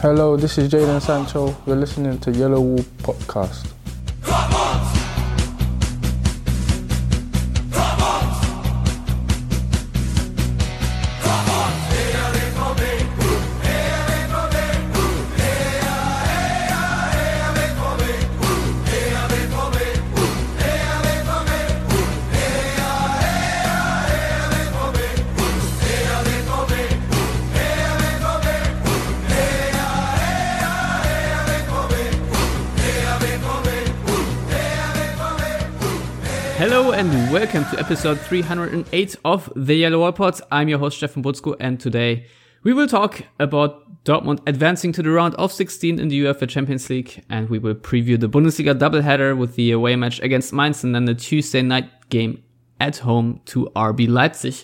Hello, this is Jadon Sancho. You're listening to Yellow Wall Podcast. To episode 308 of the Yellow Wall Pod. I'm your host Stefan Buczko and today we will talk about Dortmund advancing to the round of 16 in the UEFA Champions League and we will preview the Bundesliga doubleheader with the away match against Mainz and then the Tuesday night game at home to RB Leipzig.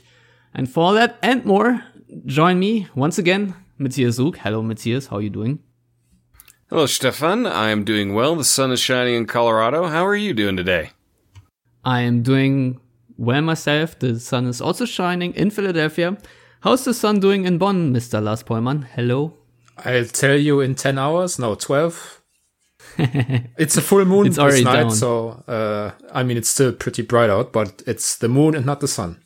And for all that and more, join me once again, Matthias Zug. Hello Matthias, how are you doing? Hello Stefan, I am doing well. The sun is shining in Colorado. How are you doing today? I am doing well myself. The sun is also shining in Philadelphia. How's the sun doing in Bonn, Mr. Lars Pollmann? Hello. I'll tell you in 10 hours, no, 12. it's a full moon It's this night, down. so uh, I mean, it's still pretty bright out, but it's the moon and not the sun.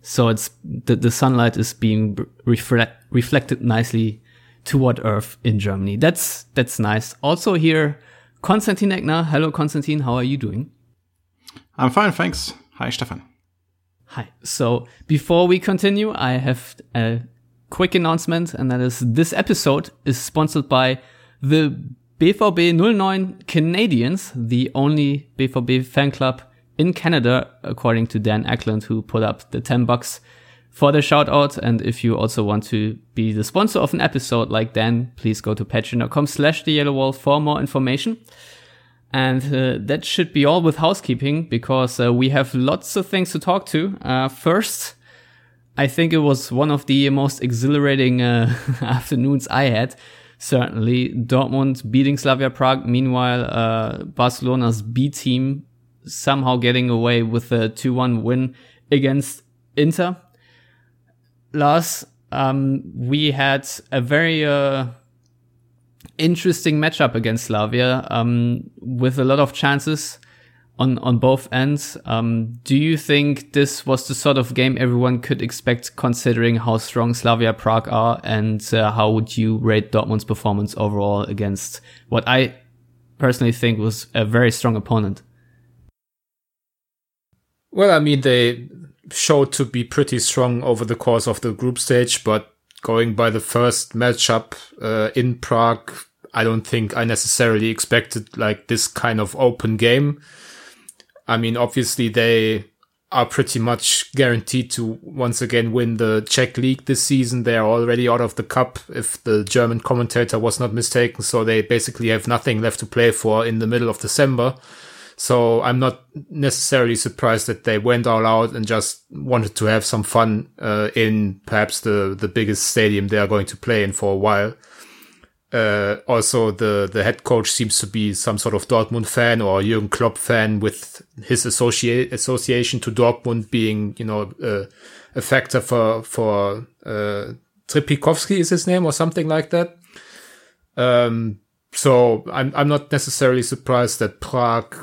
So it's the, the sunlight is being reflect, reflected nicely toward Earth in Germany. That's that's nice. Also here, Konstantin Eckner. Hello, Konstantin. How are you doing? I'm fine, thanks. Hi, Stefan. Hi. So before we continue, I have a quick announcement, and that is this episode is sponsored by the BVB 09 Canadians, the only BVB fan club in Canada, according to Dan Ackland, who put up the 10 bucks for the shout out. And if you also want to be the sponsor of an episode like Dan, please go to patreon.com slash the yellow wall for more information. And uh, that should be all with housekeeping because uh, we have lots of things to talk to. Uh, first, I think it was one of the most exhilarating uh, afternoons I had. Certainly, Dortmund beating Slavia Prague. Meanwhile, uh, Barcelona's B team somehow getting away with a 2 1 win against Inter. Lars, um, we had a very uh, interesting matchup against Slavia, um, with a lot of chances on on both ends. Um, do you think this was the sort of game everyone could expect, considering how strong Slavia Prague are, and uh, how would you rate Dortmund's performance overall against what I personally think was a very strong opponent? Well, I mean, they showed to be pretty strong over the course of the group stage, but going by the first matchup uh, in Prague, I don't think I necessarily expected like this kind of open game. I mean, obviously they are pretty much guaranteed to once again win the Czech league this season. They are already out of the cup if the German commentator was not mistaken. So they basically have nothing left to play for in the middle of December. So I'm not necessarily surprised that they went all out and just wanted to have some fun uh, in perhaps the the biggest stadium they are going to play in for a while. Uh, also, the the head coach seems to be some sort of Dortmund fan or Jurgen Klopp fan, with his associate association to Dortmund being, you know, uh, a factor for for uh, Tripikowski is his name or something like that. Um, so I'm I'm not necessarily surprised that Prague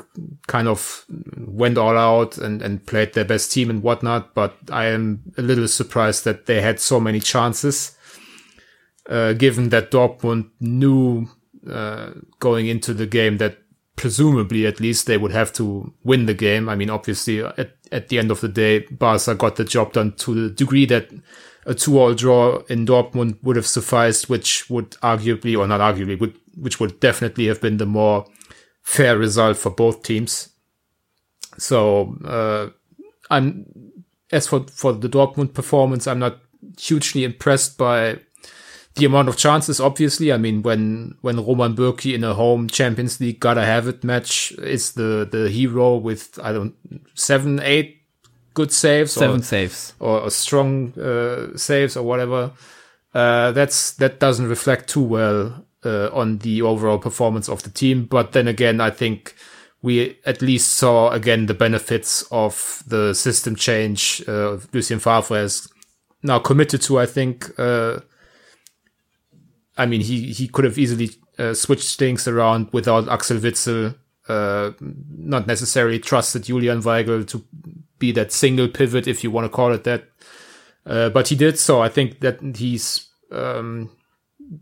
kind of went all out and and played their best team and whatnot, but I am a little surprised that they had so many chances. Uh, given that Dortmund knew uh, going into the game that presumably at least they would have to win the game. I mean, obviously at, at the end of the day, Barca got the job done to the degree that a two-all draw in Dortmund would have sufficed, which would arguably, or not arguably, would, which would definitely have been the more fair result for both teams. So, uh, I'm, as for, for the Dortmund performance, I'm not hugely impressed by the amount of chances, obviously. I mean, when, when Roman Bürki in a home Champions League gotta have it match is the, the hero with, I don't, seven, eight good saves. Seven or, saves. or, or strong, uh, saves or whatever. Uh, that's, that doesn't reflect too well, uh, on the overall performance of the team. But then again, I think we at least saw again the benefits of the system change, uh, Lucien Favre has now committed to, I think, uh, I mean, he, he could have easily uh, switched things around without Axel Witsel, uh, not necessarily trusted Julian Weigl to be that single pivot, if you want to call it that. Uh, but he did so. I think that he's, um,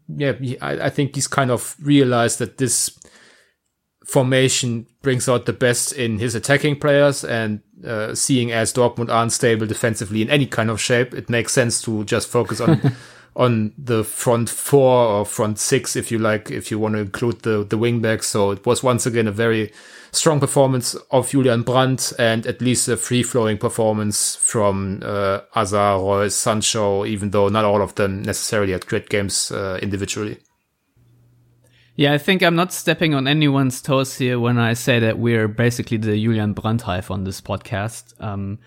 yeah, I, I think he's kind of realized that this formation brings out the best in his attacking players and uh, seeing as Dortmund are unstable defensively in any kind of shape, it makes sense to just focus on on the front four or front six, if you like, if you want to include the the wingbacks. So it was once again a very strong performance of Julian Brandt and at least a free flowing performance from uh, Hazard, Reus, Sancho, even though not all of them necessarily had great games uh, individually. Yeah, I think I'm not stepping on anyone's toes here when I say that we're basically the Julian Brandt hive on this podcast. Um,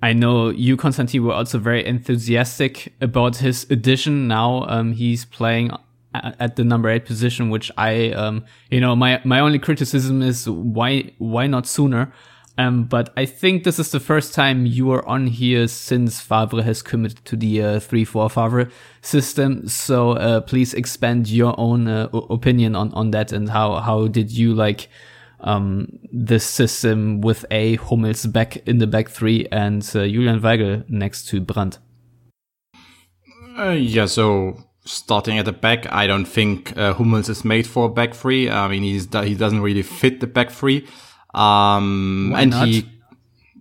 I know you, Konstantin, were also very enthusiastic about his addition. Now um, he's playing at the number eight position, which I, um, you know, my my only criticism is why why not sooner. Um, but I think this is the first time you are on here since Favre has committed to the uh, 3-4 Favre system. So uh, please expand your own uh, opinion on, on that and how, how did you like um, this system with a Hummels back in the back three and uh, Julian Weigl next to Brandt? Uh, yeah, so starting at the back, I don't think uh, Hummels is made for back three. I mean, he's he doesn't really fit the back three. Um, why and not? he,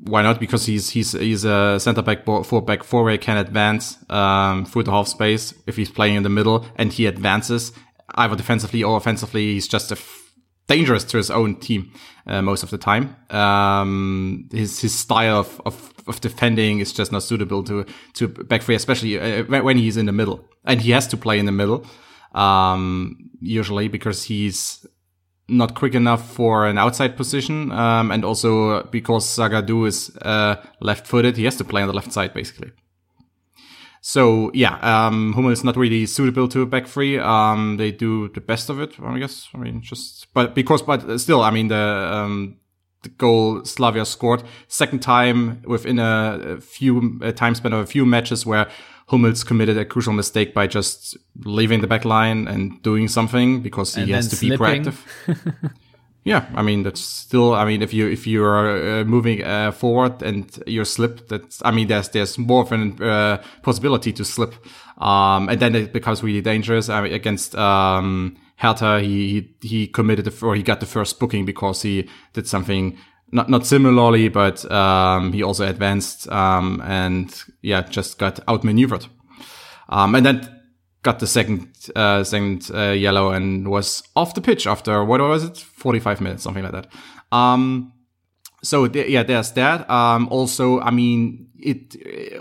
why not? Because he's, he's, he's a center back, four back, four way can advance, um, through the half space if he's playing in the middle and he advances either defensively or offensively. He's just a f- dangerous to his own team, uh, most of the time. Um, his, his style of, of, of defending is just not suitable to, to back three, especially uh, when he's in the middle and he has to play in the middle. Um, usually because he's, not quick enough for an outside position, um, and also because Zagadou is uh, left-footed, he has to play on the left side basically. So yeah, um, Hummel is not really suitable to a back three. Um, they do the best of it, I guess. I mean, just but because but still, I mean the um, the goal Slavia scored second time within a, few a time span of a few matches where Hummels committed a crucial mistake by just leaving the back line and doing something because he And has to then be proactive. yeah, I mean that's still. I mean, if you if you are uh, moving uh, forward and you're slipped, that's. I mean, there's there's more of a uh, possibility to slip, um, and then it becomes really dangerous. I mean, against um, Hertha, he he, he committed the, or he got the first booking because he did something not not similarly, but um, he also advanced um, and yeah, just got outmaneuvered. Um, and then got the second uh, second uh, yellow and was off the pitch after what was it, forty five minutes, something like that. Um, so th- yeah, there's that. Um, also, I mean, it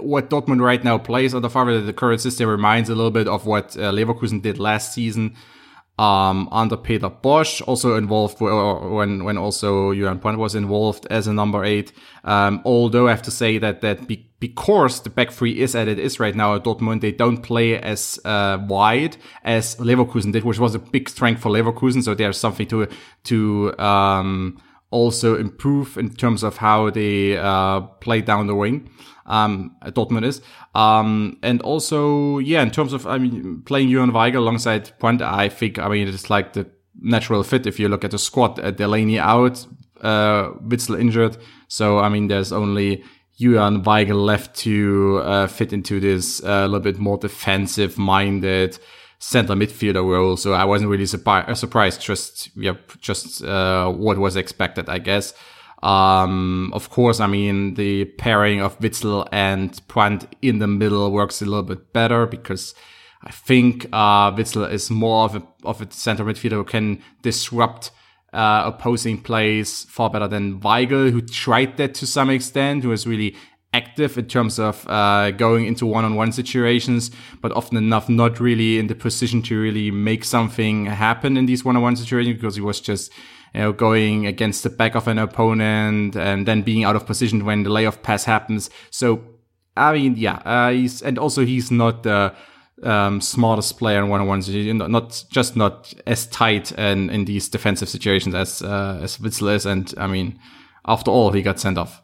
what Dortmund right now plays on under Favre, the current system reminds a little bit of what uh, Leverkusen did last season um, under Peter Bosz, also involved when when also Julian Brandt was involved as a number eight. Um, although I have to say that that be- because the back three is at it is right now at Dortmund, they don't play as uh, wide as Leverkusen did, which was a big strength for Leverkusen. So there's something to to um, also improve in terms of how they uh, play down the wing. Um, Dortmund is. Um, and also, yeah, in terms of, I mean, playing Julian Weigl alongside Brandt, I think, I mean, it's like the natural fit if you look at the squad. Uh, Delaney out, uh, Witsel injured. So, I mean, there's only Julian Weigl left to uh, fit into this uh, a little bit more defensive minded center midfielder role. So I wasn't really surpri- uh, surprised. Just yeah, just uh, what was expected, I guess. Um, of course, I mean the pairing of Witsel and Brandt in the middle works a little bit better because I think uh, Witsel is more of a of a center midfielder who can disrupt uh, opposing plays far better than Weigl, who tried that to some extent, who was really active in terms of uh, going into one-on-one situations, but often enough not really in the position to really make something happen in these one-on-one situations because he was just you know going against the back of an opponent and then being out of position when the layoff pass happens. So I mean, yeah, uh, he's and also he's not the um, smartest player in one-on-ones, not- just not as tight and in these defensive situations as uh, as Witsel is. And I mean, after all, he got sent off.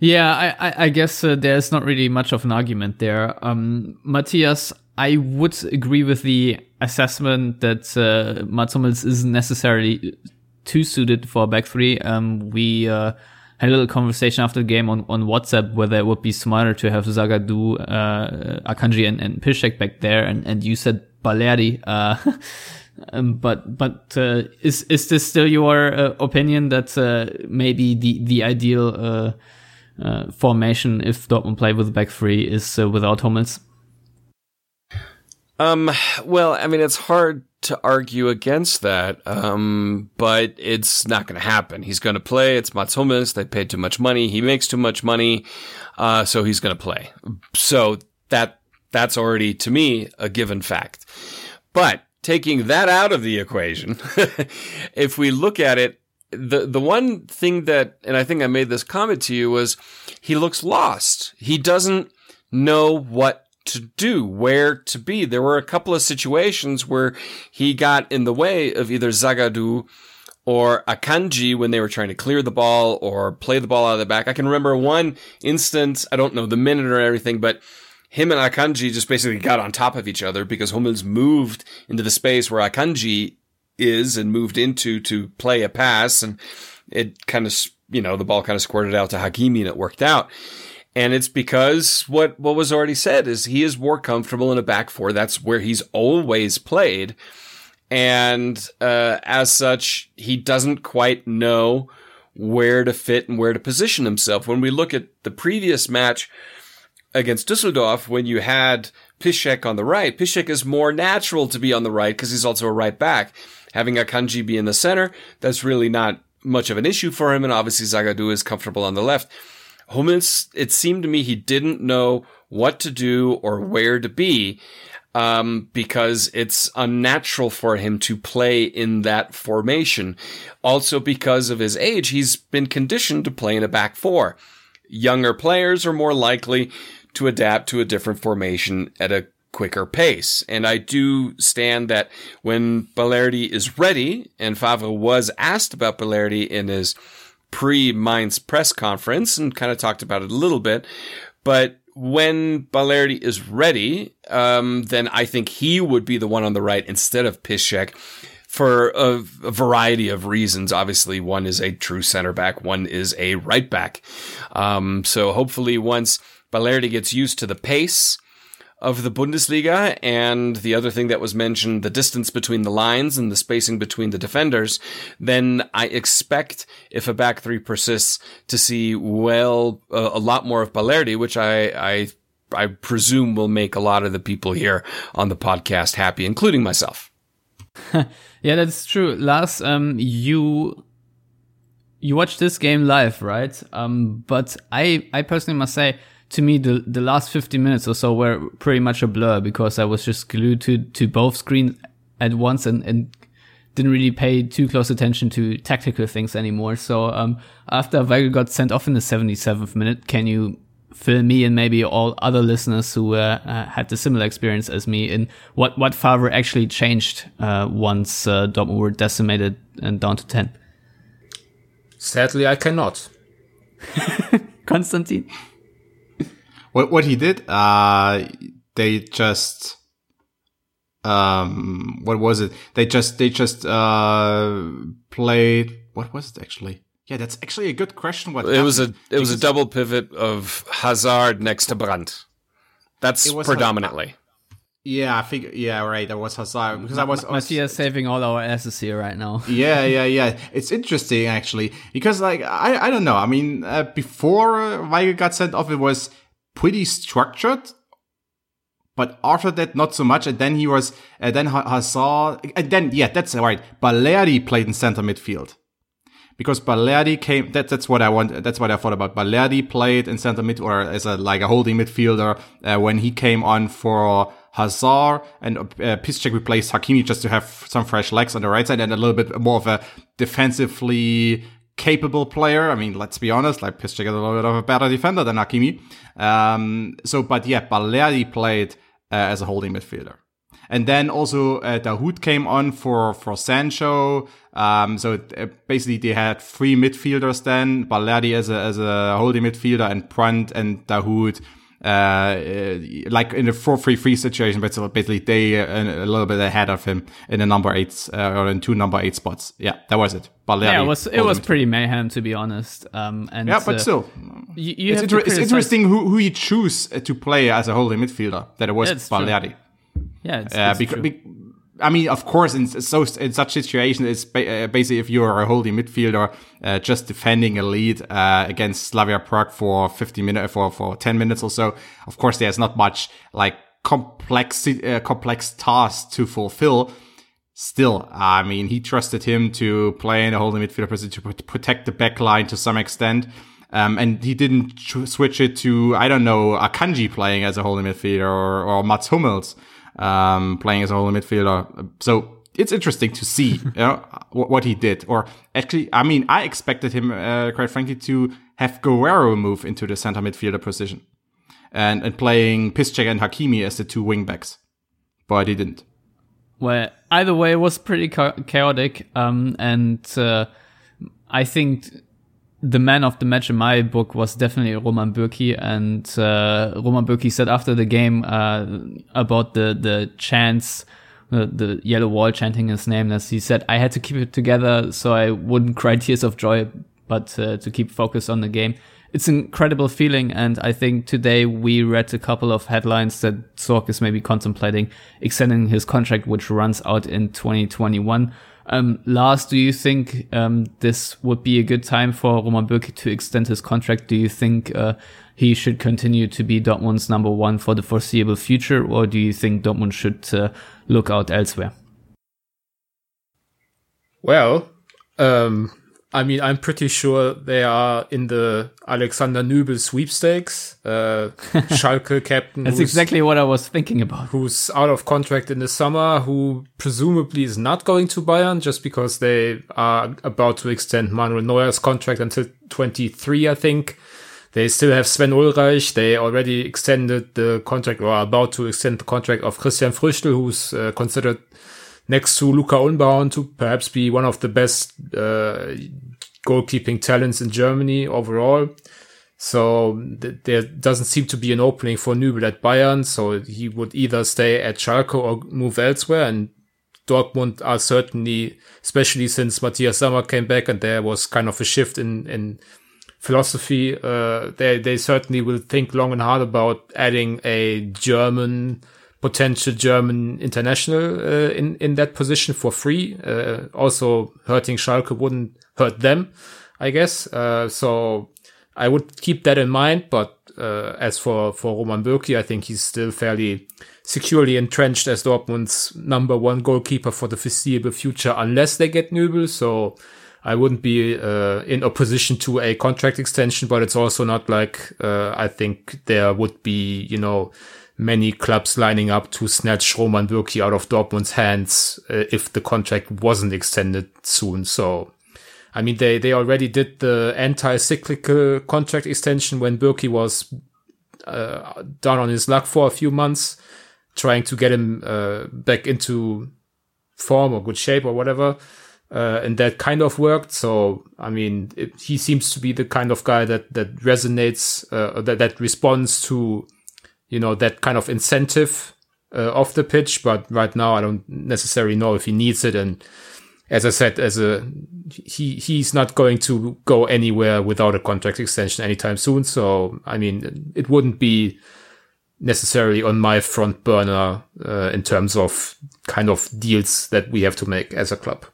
Yeah, I, I, I guess uh, there's not really much of an argument there. Um, Matthias, I would agree with the assessment that uh, Mats Hummels isn't necessarily too suited for a back three. Um, we uh, had a little conversation after the game on, on WhatsApp whether it would be smarter to have Zagadou, uh, Akanji, and, and Piszczek back there, and, and you said Balerdi. Uh, um, but but uh, is is this still your uh, opinion that uh, maybe the the ideal uh, uh, formation if Dortmund play with back three is uh, without Hummels? Um, well, I mean, it's hard to argue against that, um, but it's not going to happen. He's going to play. It's Mats Hummels. They paid too much money. He makes too much money, uh, so he's going to play. So that that's already to me a given fact. But taking that out of the equation, if we look at it, the the one thing that, and I think I made this comment to you was, he looks lost. He doesn't know what to do, where to be. There were a couple of situations where he got in the way of either Zagadou or Akanji when they were trying to clear the ball or play the ball out of the back. I can remember one instance, I don't know the minute or everything, but him and Akanji just basically got on top of each other because Hummels moved into the space where Akanji is and moved into to play a pass and it kind of, you know, the ball kind of squirted out to Hakimi and it worked out. And it's because what, what was already said is he is more comfortable in a back four. That's where he's always played. And, uh, as such, he doesn't quite know where to fit and where to position himself. When we look at the previous match against Dusseldorf, when you had Piszczek on the right, Piszczek is more natural to be on the right because he's also a right back. Having Akanji be in the center, that's really not much of an issue for him. And obviously Zagadou is comfortable on the left. Hummels, it seemed to me he didn't know what to do or where to be, um, because it's unnatural for him to play in that formation. Also because of his age, he's been conditioned to play in a back four. Younger players are more likely to adapt to a different formation at a quicker pace. And I do stand that when Balerdi is ready, and Favre was asked about Balerdi in his pre Mainz press conference and kind of talked about it a little bit. But when Balerdi is ready, um, then I think he would be the one on the right instead of Piszczek for a, a, variety of reasons. Obviously, one is a true center back, one is a right back. Um, so hopefully, once Balerdi gets used to the pace of the Bundesliga. And the other thing that was mentioned, the distance between the lines and the spacing between the defenders, then I expect if a back three persists to see well, uh, a lot more of Balerdi, which I, I, I presume will make a lot of the people here on the podcast happy, including myself. yeah, that's true. Lars, um, you you watched this game live, right? Um, but I I personally must say to me the the last 50 minutes or so were pretty much a blur because I was just glued to to both screens at once and and didn't really pay too close attention to tactical things anymore. So um, after Weigl got sent off in the 77th minute, can you fill me and maybe all other listeners who uh, uh, had the similar experience as me in what what Favre actually changed uh, once uh, Dortmund were decimated and down to 10? Sadly, I cannot. Konstantin? What what he did, uh, they just um, what was it? They just they just uh played. What was it actually? Yeah, that's actually a good question. What it was a it was a double pivot of Hazard next to Brandt. That's predominantly. yeah, I think. Yeah, right. That was Hazard because I was. Matthias saving all our asses here right now. yeah, yeah, yeah. It's interesting actually because like I I don't know. I mean, uh, before Weigl got sent off, it was pretty structured. But after that, not so much. And then he was, then Hazard, and then, yeah, that's right. Balerdi played in center midfield. Because Balerdi came, that, that's what I want, that's what I thought about. Balerdi played in center mid, or as a, like a holding midfielder, uh, when he came on for Hazard and uh, Piszczek replaced Hakimi just to have some fresh legs on the right side and a little bit more of a defensively capable player. I mean, let's be honest, like Piszczek is a little bit of a better defender than Hakimi. Um, so, but yeah, Balerdi played uh, as a holding midfielder. And then also uh, Dahoud came on for for Sancho. Um, so uh, basically they had three midfielders then. Balerdi as a as a holding midfielder and Brandt and Dahoud uh, uh, like in a 4-3-3 situation, but basically they uh, a little bit ahead of him in the number eight uh, or in two number eight spots. Yeah, that was it. But yeah, it was it was pretty mayhem to be honest. Um, and yeah, but uh, still, you, you it's, inter- it's, interesting who who you choose to play as a holding midfielder. That it was Balerdi. Yeah, it's, uh, because, be- I mean, of course, in so in such situation, it's uh, basically if you're a holding midfielder, uh, just defending a lead uh, against Slavia Prague for 50 minutes for for 10 minutes or so. Of course, there's not much like complex uh, complex tasks to fulfill. Still, I mean, he trusted him to play in a holding midfielder position to protect the back line to some extent. Um, and he didn't switch it to, I don't know, Akanji playing as a holding midfielder or, or Mats Hummels um, playing as a holding midfielder. So it's interesting to see you know, what, he did. Or actually, I mean, I expected him, uh, quite frankly, to have Guerrero move into the center midfielder position and, and playing Piszczek and Hakimi as the two wing backs, but he didn't. Well, either way, it was pretty chaotic. Um, and uh, I think the man of the match in my book was definitely Roman Bürki, and uh, Roman Bürki said after the game uh, about the the chants, uh, the yellow wall chanting his name. As he said, I had to keep it together so I wouldn't cry tears of joy, but uh, to keep focus on the game. It's an incredible feeling, and I think today we read a couple of headlines that Zorc is maybe contemplating extending his contract, which runs out in 2021. Um, Lars, do you think um, this would be a good time for Roman Bürki to extend his contract? Do you think uh, he should continue to be Dortmund's number one for the foreseeable future, or do you think Dortmund should uh, look out elsewhere? Well, um, I mean, I'm pretty sure they are in the Alexander Nübel sweepstakes. Uh, Schalke captain. That's exactly what I was thinking about. Who's out of contract in the summer, who presumably is not going to Bayern just because they are about to extend Manuel Neuer's contract until 23, I think. They still have Sven Ulreich. They already extended the contract or are about to extend the contract of Christian Früchtl, who's uh, considered next to Luca Unbehaun to perhaps be one of the best uh, goalkeeping talents in Germany overall. So th- there doesn't seem to be an opening for Nübel at Bayern. So he would either stay at Schalke or move elsewhere. And Dortmund are certainly, especially since Matthias Sammer came back and there was kind of a shift in, in philosophy, uh, they, they certainly will think long and hard about adding a German, potential German international uh, in in that position for free. Uh, also, hurting Schalke wouldn't hurt them, I guess. Uh, so I would keep that in mind. But uh, as for for Roman Bürki, I think he's still fairly securely entrenched as Dortmund's number one goalkeeper for the foreseeable future, unless they get Nübel. So. I wouldn't be uh, in opposition to a contract extension, but it's also not like uh, I think there would be, you know, many clubs lining up to snatch Roman Bürki out of Dortmund's hands uh, if the contract wasn't extended soon. So, I mean, they, they already did the anti-cyclical contract extension when Bürki was uh, down on his luck for a few months, trying to get him uh, back into form or good shape or whatever. Uh, and that kind of worked. So, I mean, it, he seems to be the kind of guy that, that resonates, uh, that, that responds to you know, that kind of incentive uh, off the pitch. But right now, I don't necessarily know if he needs it. And as I said, as a he he's not going to go anywhere without a contract extension anytime soon. So I mean, it wouldn't be necessarily on my front burner uh, in terms of kind of deals that we have to make as a club.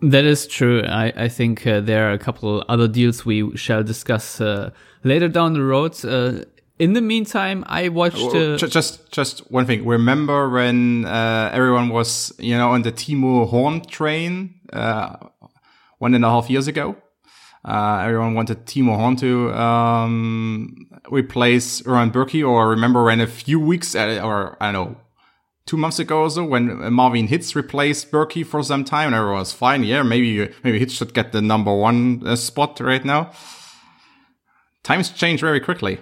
That is true. I, I think uh, there are a couple other deals we shall discuss uh, later down the road. Uh, in the meantime, I watched. Uh, just, just one thing. Remember when uh, everyone was, you know, on the Timo Horn train uh, one and a half years ago? Uh, everyone wanted Timo Horn to um, replace Roman Bürki. Or remember when a few weeks, uh, or I don't know, two months ago or so, when Marvin Hitz replaced Bürki for some time, and everyone was fine. Yeah, maybe maybe Hitz should get the number one uh, spot right now. Times change very quickly.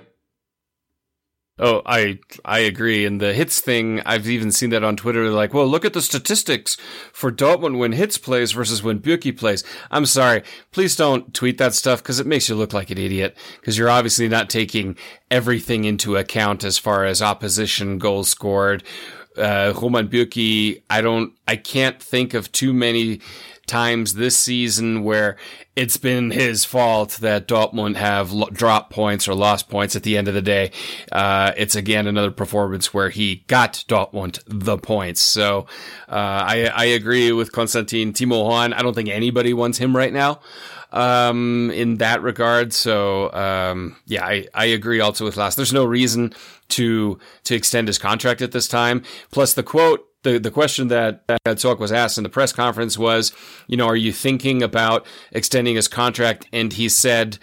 Oh, I I agree. And the Hitz thing, I've even seen that on Twitter. Like, well, look at the statistics for Dortmund when Hitz plays versus when Bürki plays. I'm sorry, please don't tweet that stuff because it makes you look like an idiot. Because you're obviously not taking everything into account as far as opposition goals scored. Uh, Roman Bürki, I don't, I can't think of too many times this season where it's been his fault that Dortmund have lo- dropped points or lost points at the end of the day. Uh, it's again another performance where he got Dortmund the points. So, uh, I, I agree with Konstantin Timo Horn. I don't think anybody wants him right now. Um, in that regard. So, um, yeah, I, I agree also with Lars. There's no reason to, to extend his contract at this time. Plus the quote, the, the question that, that Zorc was asked in the press conference was, you know, are you thinking about extending his contract? And he said,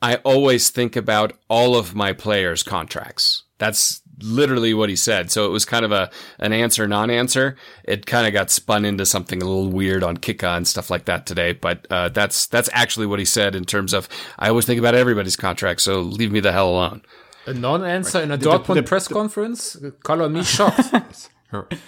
I always think about all of my players' contracts. That's literally what he said. So it was kind of a an answer non answer. It kind of got spun into something a little weird on Kicker and stuff like that today. But uh, that's that's actually what he said in terms of I always think about everybody's contract. So leave me the hell alone. A non-answer in a Dortmund the- press conference? Color me shocked.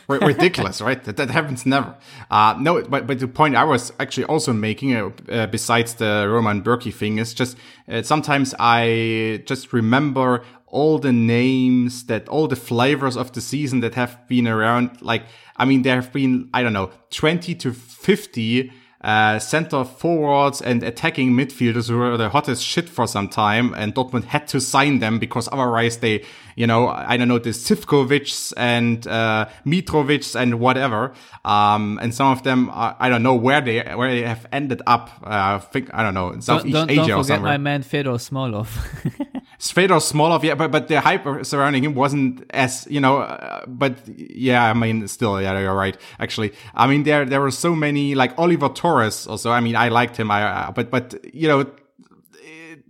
Ridiculous, right? That, that happens never. Uh, no, but, but the point I was actually also making, uh, uh, besides the Roman Bürki thing, is just uh, sometimes I just remember all the names that all the flavors of the season that have been around. Like, I mean, there have been, I don't know, 20 to 50 uh, center forwards and attacking midfielders who were the hottest shit for some time, and Dortmund had to sign them because otherwise they, you know, I don't know, the Sivkovics and uh, Mitrovic and whatever. Um, and some of them, are, I don't know where they where they have ended up. Uh, I think I don't know, in Don't, Southeast don't, Asia don't or forget somewhere. my man Fedor Smolov. Fedor Smolov, yeah, but but the hype surrounding him wasn't as you know. Uh, but yeah, I mean, still, yeah, you're right. Actually, I mean, there there were so many like Oliver Torres. Also, I mean, I liked him. I uh, but but you know,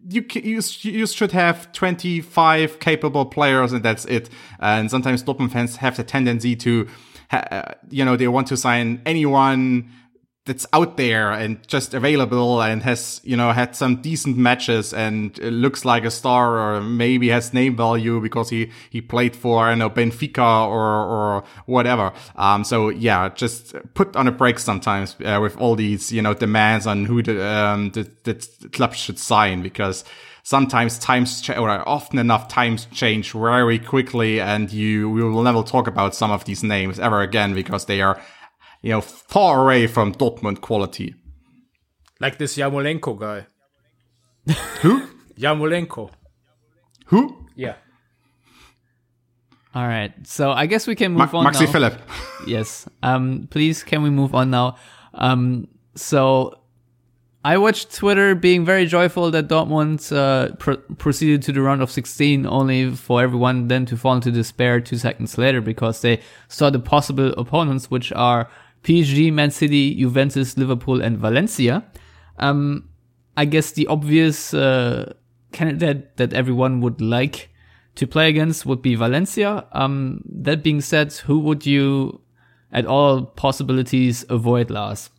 you you you should have 25 capable players, and that's it. And sometimes Dortmund fans have the tendency to, uh, you know, they want to sign anyone that's out there and just available and has you know had some decent matches and uh, looks like a star or maybe has name value because he he played for you know Benfica or or whatever. Um so yeah just put on a break sometimes uh, with all these you know demands on who the um the, the club should sign because sometimes times ch- or often enough times change very quickly and you we will never talk about some of these names ever again because they are you know, far away from Dortmund quality. like this Yarmolenko guy. Who? Yarmolenko. Who? Yeah. All right, so I guess we can Ma- move on Maxi now. Philipp. yes. Um, please, can we move on now? Um, so I watched Twitter being very joyful that Dortmund uh, pr- proceeded to the round of 16, only for everyone then to fall into despair two seconds later because they saw the possible opponents, which are PSG, Man City, Juventus, Liverpool, and Valencia. Um, I guess the obvious uh, candidate that everyone would like to play against would be Valencia. Um, that being said, who would you, at all possibilities, avoid, Lars?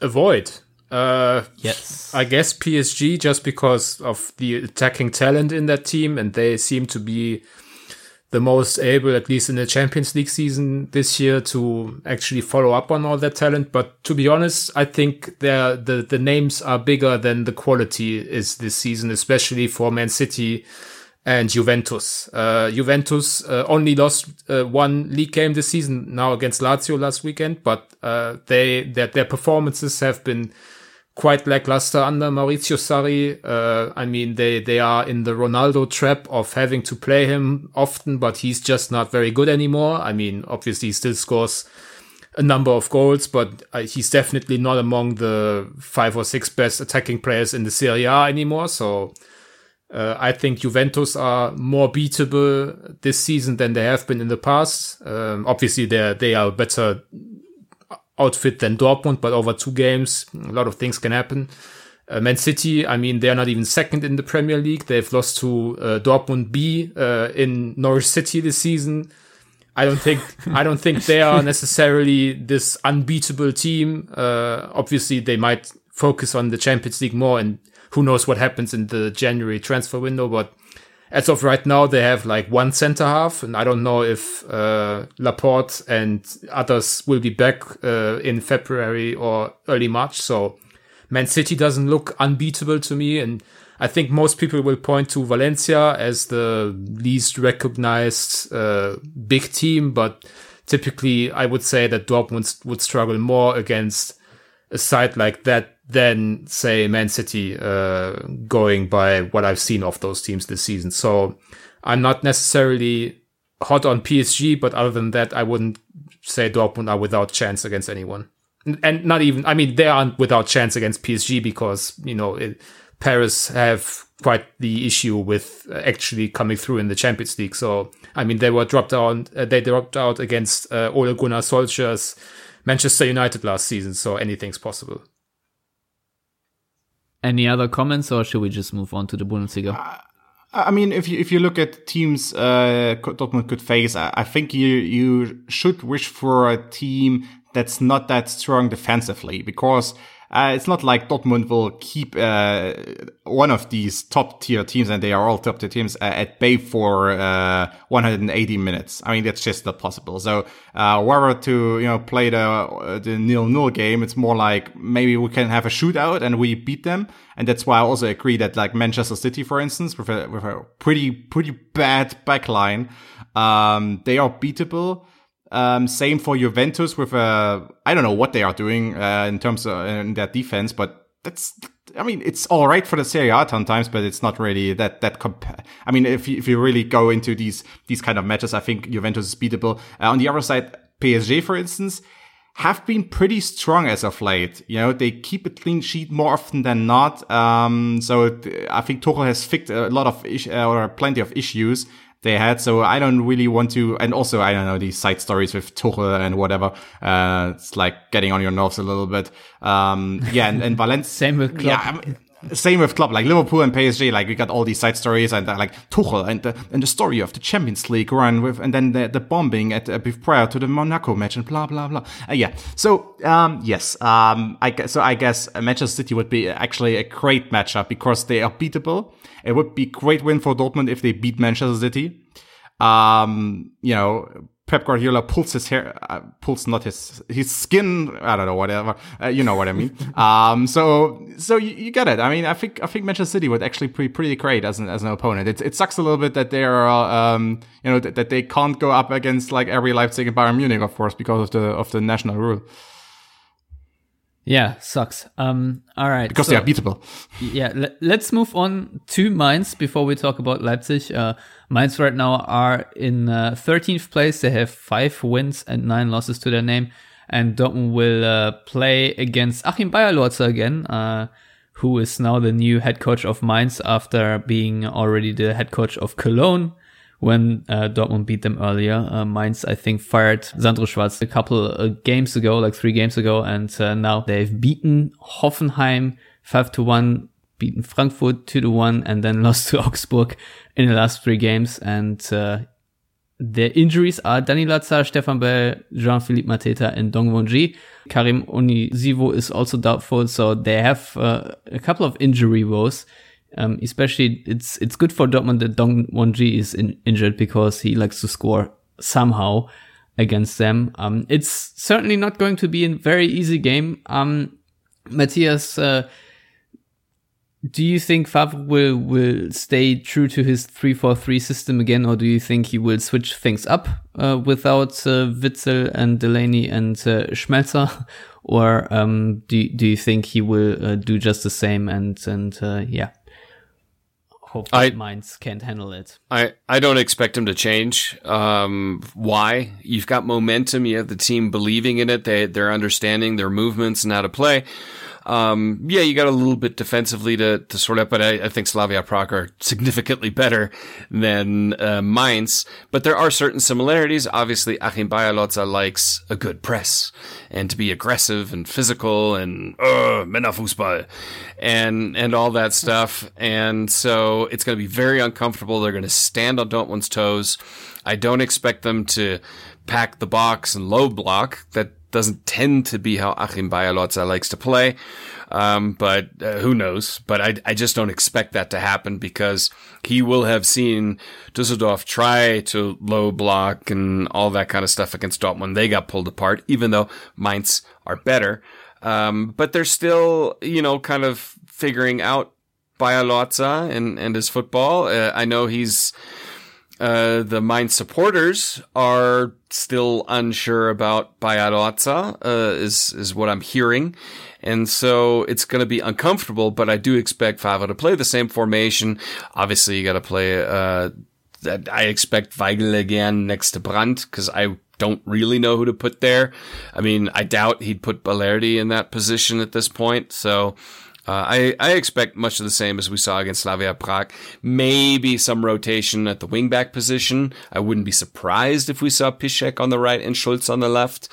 Avoid. Uh, Yes. I guess PSG just because of the attacking talent in that team, and they seem to be the most able, at least in the Champions League season this year, to actually follow up on all that talent. But to be honest, I think the the names are bigger than the quality is this season, especially for Man City and Juventus. Uh, Juventus uh, only lost uh, one league game this season now against Lazio last weekend, but uh, they their, their performances have been quite lackluster under Maurizio Sarri. Uh, I mean, they, they are in the Ronaldo trap of having to play him often, but he's just not very good anymore. I mean, obviously he still scores a number of goals, but uh, he's definitely not among the five or six best attacking players in the Serie A anymore. So, uh, I think Juventus are more beatable this season than they have been in the past. Um, obviously, they they are better outfit than Dortmund, but over two games, a lot of things can happen. Uh, Man City, I mean, they're not even second in the Premier League. They've lost to uh, Dortmund B uh, in Norwich City this season. I don't think I don't think they are necessarily this unbeatable team. Uh, obviously, they might focus on the Champions League more, and who knows what happens in the January transfer window. But as of right now, they have like one center half, and I don't know if uh, Laporte and others will be back uh, in February or early March. So Man City doesn't look unbeatable to me, and I think most people will point to Valencia as the least recognized uh, big team, but typically I would say that Dortmund would struggle more against a side like that than say Man City, uh, going by what I've seen of those teams this season. So I'm not necessarily hot on PSG, but other than that, I wouldn't say Dortmund are without chance against anyone. And not even, I mean, they aren't without chance against PSG because, you know, it, Paris have quite the issue with actually coming through in the Champions League. So, I mean, they were dropped out, uh, they dropped out against uh, Ole Gunnar Solskjaer's Manchester United last season. So anything's possible. Any other comments, or should we just move on to the Bundesliga? I mean, if you if you look at teams uh, Dortmund could face, I think you you should wish for a team that's not that strong defensively because uh, it's not like Dortmund will keep uh, one of these top tier teams, and they are all top tier teams, uh, at bay for uh, 180 minutes. I mean, that's just not possible. So, uh, whether to you know play the the nil nil game, it's more like maybe we can have a shootout and we beat them, and that's why I also agree that like Manchester City, for instance, with a with a pretty pretty bad backline, um, they are beatable. Um, same for Juventus with uh, I don't know what they are doing uh, in terms of in their defense, but that's I mean it's all right for the Serie A sometimes, but it's not really that that. Comp- I mean, if you, if you really go into these these kind of matches, I think Juventus is beatable. Uh, on the other side, PSG, for instance, have been pretty strong as of late. You know, they keep a clean sheet more often than not. Um, so I think Tuchel has fixed a lot of is- or plenty of issues they had. So I don't really want to, and also I don't know these side stories with Tuchel and whatever. Uh, it's like getting on your nerves a little bit. Um, yeah, and, and Valencia. Same with Klopp. Yeah. Same with club like Liverpool and PSG. Like we got all these side stories and uh, like Tuchel and the and the story of the Champions League run with and then the, the bombing at uh, prior to the Monaco match and blah blah blah. Uh, yeah. So um yes um I guess so I guess Manchester City would be actually a great matchup because they are beatable. It would be great win for Dortmund if they beat Manchester City. Um you know Pep Guardiola pulls his hair, uh, pulls not his his skin. I don't know whatever. Uh, you know what I mean. um, so so you, you, get it. I mean, I think I think Manchester City would actually be pretty great as an as an opponent. It it sucks a little bit that they are um you know that, that they can't go up against like every Leipzig and Bayern Munich, of course, because of the of the national rule. Yeah, sucks. Um, all right. Because so, they are beatable. Yeah, let, us move on to Mainz before we talk about Leipzig. Uh, Mainz right now are in uh, 13th place. They have five wins and nine losses to their name. And Dortmund will uh, play against Achim Beierlorzer again, uh, who is now the new head coach of Mainz after being already the head coach of Cologne when uh, Dortmund beat them earlier. Uh, Mainz, I think, fired Sandro Schwarz a couple uh, games ago, like three games ago, and now they've beaten Hoffenheim five to one, beaten Frankfurt two to one, and then lost to Augsburg in the last three games. And uh, their injuries are Danny Latza, Stefan Bell, Jean-Philippe Mateta, and Dong Ji. Karim Onisiwo is also doubtful, so they have uh, a couple of injury woes. Um, especially, it's it's good for Dortmund that Dong Won-ji is in, injured because he likes to score somehow against them. Um, it's certainly not going to be a very easy game. Um, Matthias, uh, do you think Favre will will stay true to his three four three system again, or do you think he will switch things up uh, without uh, Witsel and Delaney and uh, Schmelzer, or um, do do you think he will uh, do just the same and and uh, yeah? hopefully I, Mainz can't handle it. I, I don't expect him to change. Um, why? You've got momentum. You have the team believing in it. They, they're understanding their movements and how to play. Um, yeah, you got a little bit defensively to, to sort out, but I, I think Slavia Prague are significantly better than uh, Mainz. But there are certain similarities. Obviously, Achim Beierlorzer likes a good press and to be aggressive and physical and uh, Männerfußball and and all that stuff. And so it's going to be very uncomfortable. They're going to stand on Dortmund's toes. I don't expect them to pack the box and low block. That doesn't tend to be how Achim Beierlorzer likes to play. Um, but uh, who knows? But I, I just don't expect that to happen because he will have seen Dusseldorf try to low block and all that kind of stuff against Dortmund. They got pulled apart, even though Mainz are better. Um, but they're still, you know, kind of figuring out Beierlorzer and, and his football. Uh, I know he's, uh, the Mainz supporters are still unsure about Beierlorzer, uh, is, is what I'm hearing. And so it's going to be uncomfortable, but I do expect Favre to play the same formation. Obviously, you got to play, uh, I expect Weigl again next to Brandt because I don't really know who to put there. I mean, I doubt he'd put Balerdi in that position at this point. So, uh, I, I expect much of the same as we saw against Slavia Prague. Maybe some rotation at the wingback position. I wouldn't be surprised if we saw Piszczek on the right and Schulz on the left.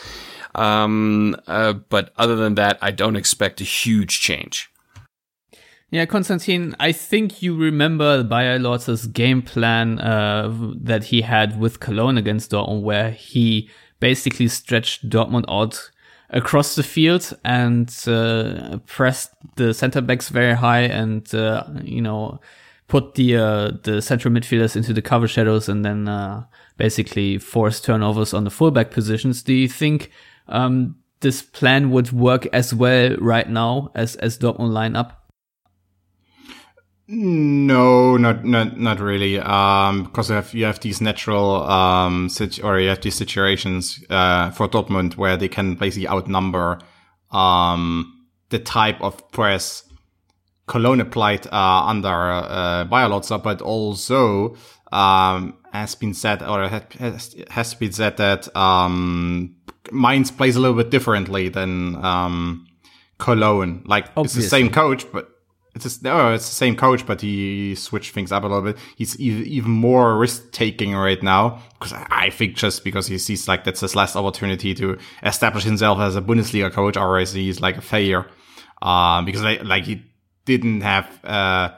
Um, uh, but other than that, I don't expect a huge change. Yeah, Konstantin, I think you remember Beierlorzer's game plan uh, that he had with Cologne against Dortmund, where he basically stretched Dortmund out across the field and uh, pressed the center backs very high and uh, you know put the uh, the central midfielders into the cover shadows and then uh, basically force turnovers on the fullback positions. Do you think um, this plan would work as well right now as as Dortmund line up? No, not not not really. Um, because you have you have these natural um sit- or you have these situations uh for Dortmund where they can basically outnumber um the type of press Cologne applied uh, under uh, Beierlorzer, but also um has been said or has has been said that um Mainz plays a little bit differently than um Cologne. Like Obviously. it's the same coach, but it's just, no, it's the same coach, but he switched things up a little bit. He's even more risk taking right now because I think just because he sees like that's his last opportunity to establish himself as a Bundesliga coach, or he's like a failure. Um, because like, he didn't have a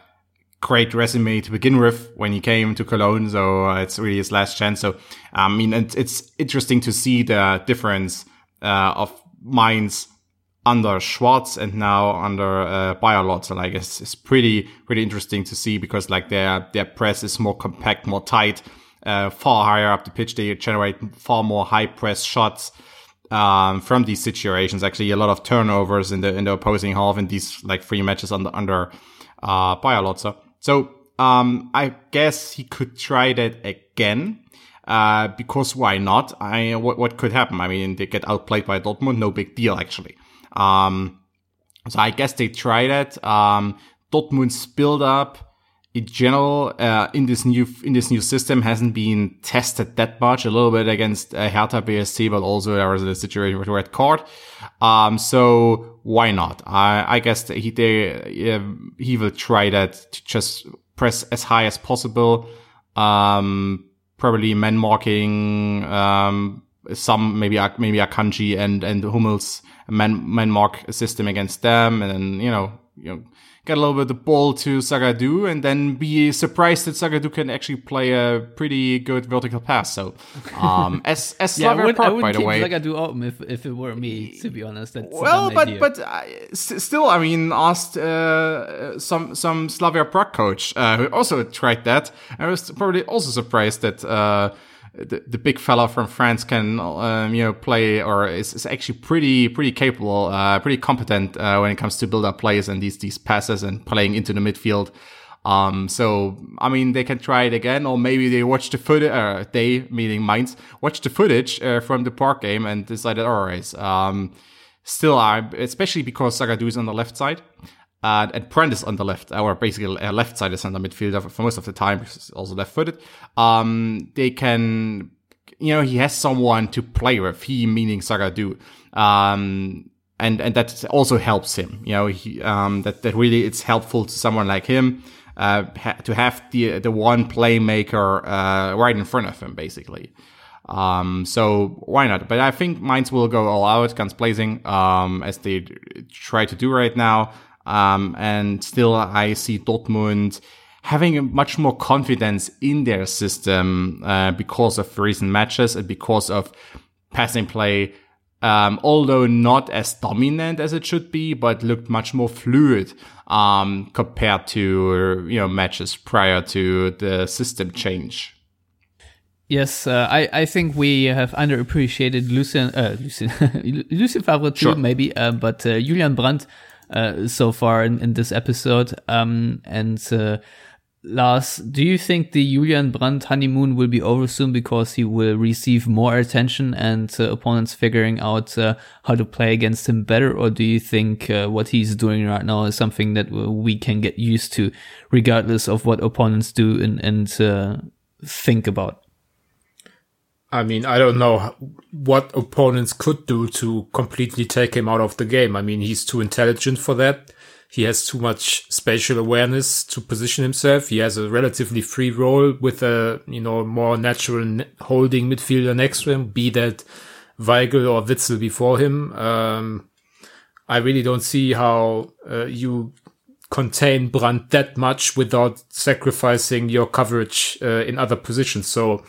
great resume to begin with when he came to Cologne, so uh, it's really his last chance. So I mean, it's, it's interesting to see the difference uh, of Mainz under Schwarz and now under uh, Beierlorzer. So it's, it's pretty pretty interesting to see because like their their press is more compact, more tight, uh, far higher up the pitch. They generate far more high press shots um, from these situations. Actually, a lot of turnovers in the in the opposing half in these like three matches under under uh, Beierlorzer. So um, I guess he could try that again. Uh, because why not? I what, what could happen? I mean, they get outplayed by Dortmund, no big deal actually. Um, so I guess they tried it. Um, Dortmund's build up in general uh, in this new in this new system hasn't been tested that much. A little bit against uh, Hertha BSC, but also there was a situation with red card. Um, so why not? I, I guess he they, uh, he will try that to just press as high as possible. Um, probably man marking. Um, some maybe maybe Akanji and and Hummels man man mark system against them, and then you know you know get a little bit of the ball to Zagadou, and then be surprised that Zagadou can actually play a pretty good vertical pass. So, um, as as yeah, Slavia Park, by the way, Zagadou open if if it were me, to be honest. That's well, but idea. but uh, still, I mean, asked uh, some some Slavia Prague coach uh, who also tried that. I was probably also surprised that. Uh, the, the big fella from France can um, you know play or is, is actually pretty pretty capable, uh, pretty competent uh, when it comes to build up plays and these these passes and playing into the midfield. Um, so I mean they can try it again, or maybe they watch the footage. Uh, they meaning Mainz watch the footage uh, from the park game and decided, all right. Um, still, I especially because Zagadou is on the left side. Uh, and Prentice on the left, or basically a left side center midfielder for most of the time, also left footed. Um, they can, you know, he has someone to play with, he meaning Zagadou. Um, and, and that also helps him, you know, he, um, that, that really it's helpful to someone like him, uh, ha- to have the, the one playmaker, uh, right in front of him, basically. Um, so why not? But I think Mainz will go all out, guns blazing, um, as they try to do right now. Um, and still I see Dortmund having much more confidence in their system uh, because of recent matches and because of passing play um, although not as dominant as it should be, but looked much more fluid um, compared to you know matches prior to the system change. Yes, uh, I, I think we have underappreciated Lucien uh, Lucien Lucien Favre too, Sure. maybe, uh, but uh, Julian Brandt uh, so far in, in this episode. Um, and uh, Lars, do you think the Julian Brandt honeymoon will be over soon because he will receive more attention and uh, opponents figuring out uh, how to play against him better, or do you think uh, what he's doing right now is something that we can get used to, regardless of what opponents do and and uh, think about? I mean, I don't know what opponents could do to completely take him out of the game. I mean, he's too intelligent for that. He has too much spatial awareness to position himself. He has a relatively free role with a, you know, more natural holding midfielder next to him, be that Weigl or Witsel before him. Um, I really don't see how uh, you contain Brandt that much without sacrificing your coverage uh, in other positions. So,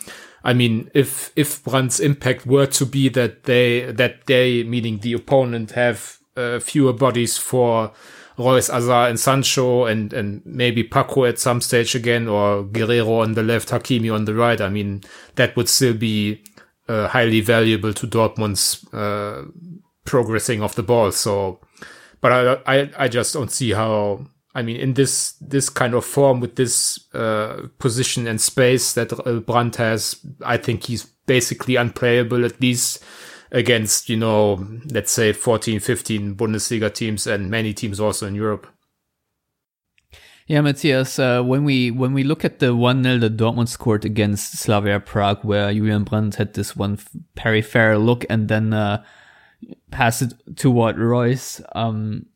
I mean, if if Brandt's impact were to be that they that they, meaning the opponent, have uh, fewer bodies for Reus, Hazard, and Sancho, and and maybe Paco at some stage again, or Guerreiro on the left, Hakimi on the right. I mean, that would still be uh, highly valuable to Dortmund's uh, progressing of the ball. So, but I, I I just don't see how. I mean, in this this kind of form with this uh, position and space that uh, Brandt has, I think he's basically unplayable at least against you know let's say 14 15 bundesliga teams and many teams also in europe. Yeah, Matthias, uh, when we when we look at the 1-0 that Dortmund scored against Slavia Prague, where Julian Brandt had this one peripheral look and then uh, passed it toward Reus, um,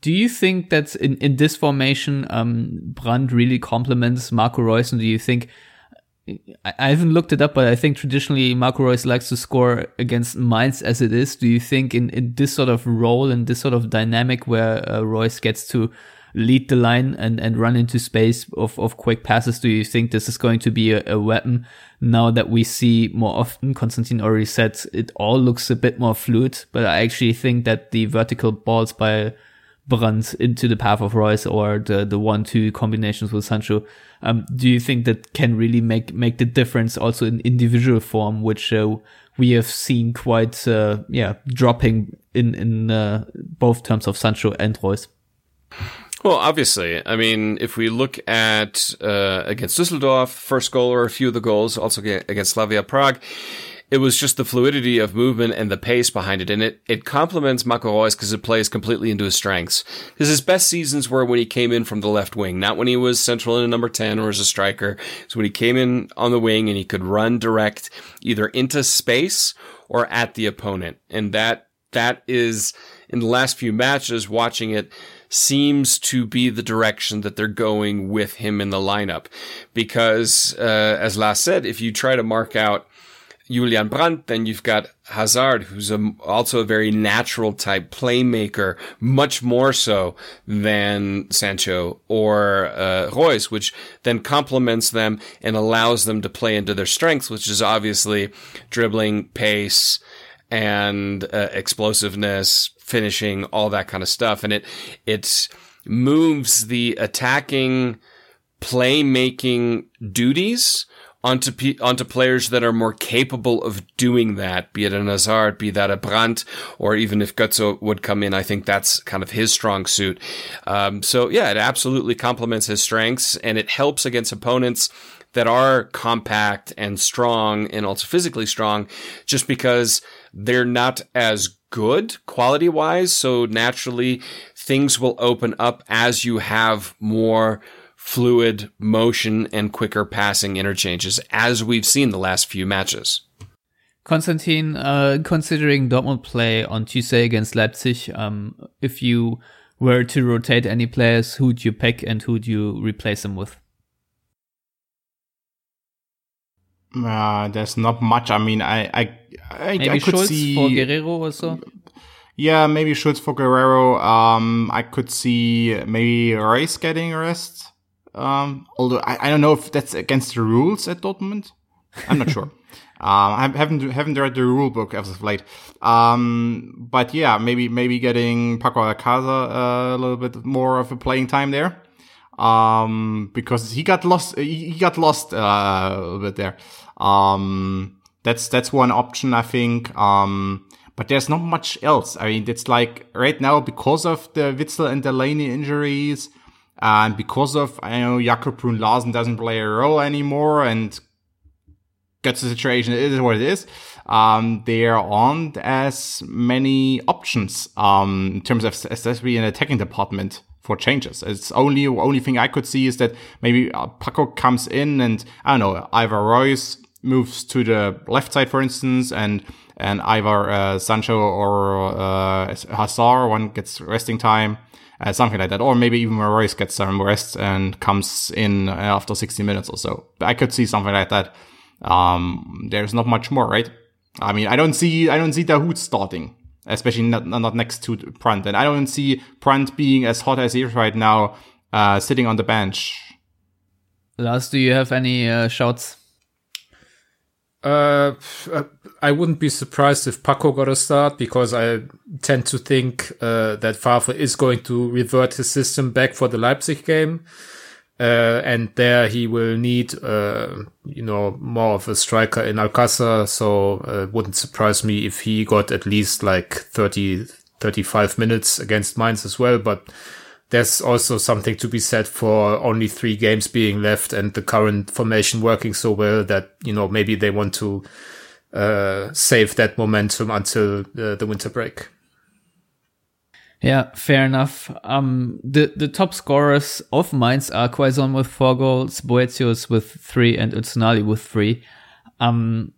do you think that in, in this formation, um, Brandt really complements Marco Reus? And do you think, I, I haven't looked it up, but I think traditionally Marco Reus likes to score against Mainz as it is. Do you think in, in this sort of role and this sort of dynamic where uh, Reus gets to lead the line and, and run into space of, of quick passes, do you think this is going to be a, a weapon now that we see more often? Konstantin already said it all looks a bit more fluid, but I actually think that the vertical balls by Brandt into the path of Reus or the the one two combinations with Sancho. Um, do you think that can really make make the difference also in individual form, which uh, we have seen quite uh, yeah dropping in in uh, both terms of Sancho and Reus? Well, obviously, I mean, if we look at uh, against Düsseldorf, first goal or a few of the goals, also against Slavia Prague, it was just the fluidity of movement and the pace behind it. And it, it complements Reus because it plays completely into his strengths. Because his best seasons were when he came in from the left wing, not when he was central in a number 10 or as a striker. It's when he came in on the wing and he could run direct either into space or at the opponent. And that, that is in the last few matches watching it seems to be the direction that they're going with him in the lineup. Because, uh, as Lars said, if you try to mark out Julian Brandt, then you've got Hazard, who's a, also a very natural type playmaker, much more so than Sancho or uh, Reus, which then complements them and allows them to play into their strengths, which is obviously dribbling, pace, and uh, explosiveness, finishing, all that kind of stuff. And it it moves the attacking, playmaking duties onto onto players that are more capable of doing that, be it an Hazard, be that a Brandt, or even if Götze would come in, I think that's kind of his strong suit. Um, so yeah, it absolutely complements his strengths and it helps against opponents that are compact and strong and also physically strong just because they're not as good quality wise. So naturally things will open up as you have more fluid motion and quicker passing interchanges, as we've seen the last few matches. Konstantin, uh, considering Dortmund play on Tuesday against Leipzig, um, if you were to rotate any players, who'd you pick and who'd you replace them with? Uh, there's not much. I mean, I I I, Maybe I could Schulz see for Guerreiro or so? Yeah, maybe Schulz for Guerreiro. Um, I could see maybe Reus getting a rest. Um, although I, I don't know if that's against the rules at Dortmund. I'm not sure. Um, I haven't haven't read the rule book as of late. Um, but yeah, maybe maybe getting Paco Alcácer uh, a little bit more of a playing time there. Um, because he got lost, he got lost uh, a little bit there. Um, that's that's one option I think. Um, but there's not much else. I mean, it's like right now because of the Witsel and Delaney injuries, and because of I know Jakob Bruun Larsen doesn't play a role anymore, and gets the situation. It is what it is. Um, there aren't as many options um, in terms of especially in the attacking department for changes. It's only only thing I could see is that maybe uh, Paco comes in and I don't know Ivar Reus moves to the left side, for instance, and and either uh, Sancho or uh, Hazard one gets resting time. Uh, something like that, or maybe even Reus gets some rest and comes in after 60 minutes or so. I could see something like that. Um, there's not much more, right? I mean, I don't see, I don't see Dahoud starting, especially not, not next to Brandt. And I don't see Brandt being as hot as he is right now, uh, sitting on the bench. Lars, do you have any uh, shouts? Uh, I wouldn't be surprised if Paco got a start because I tend to think uh, that Favre is going to revert his system back for the Leipzig game. Uh, and there he will need, uh, you know, more of a striker in Alcácer. So uh, it wouldn't surprise me if he got at least like 30, 35 minutes against Mainz as well. But there's also something to be said for only three games being left and the current formation working so well that, you know, maybe they want to, uh, save that momentum until the winter break. Yeah, fair enough. Um, the the top scorers of Mainz are Quaison with four goals, Boetius with three, and Öztunali with three. Um,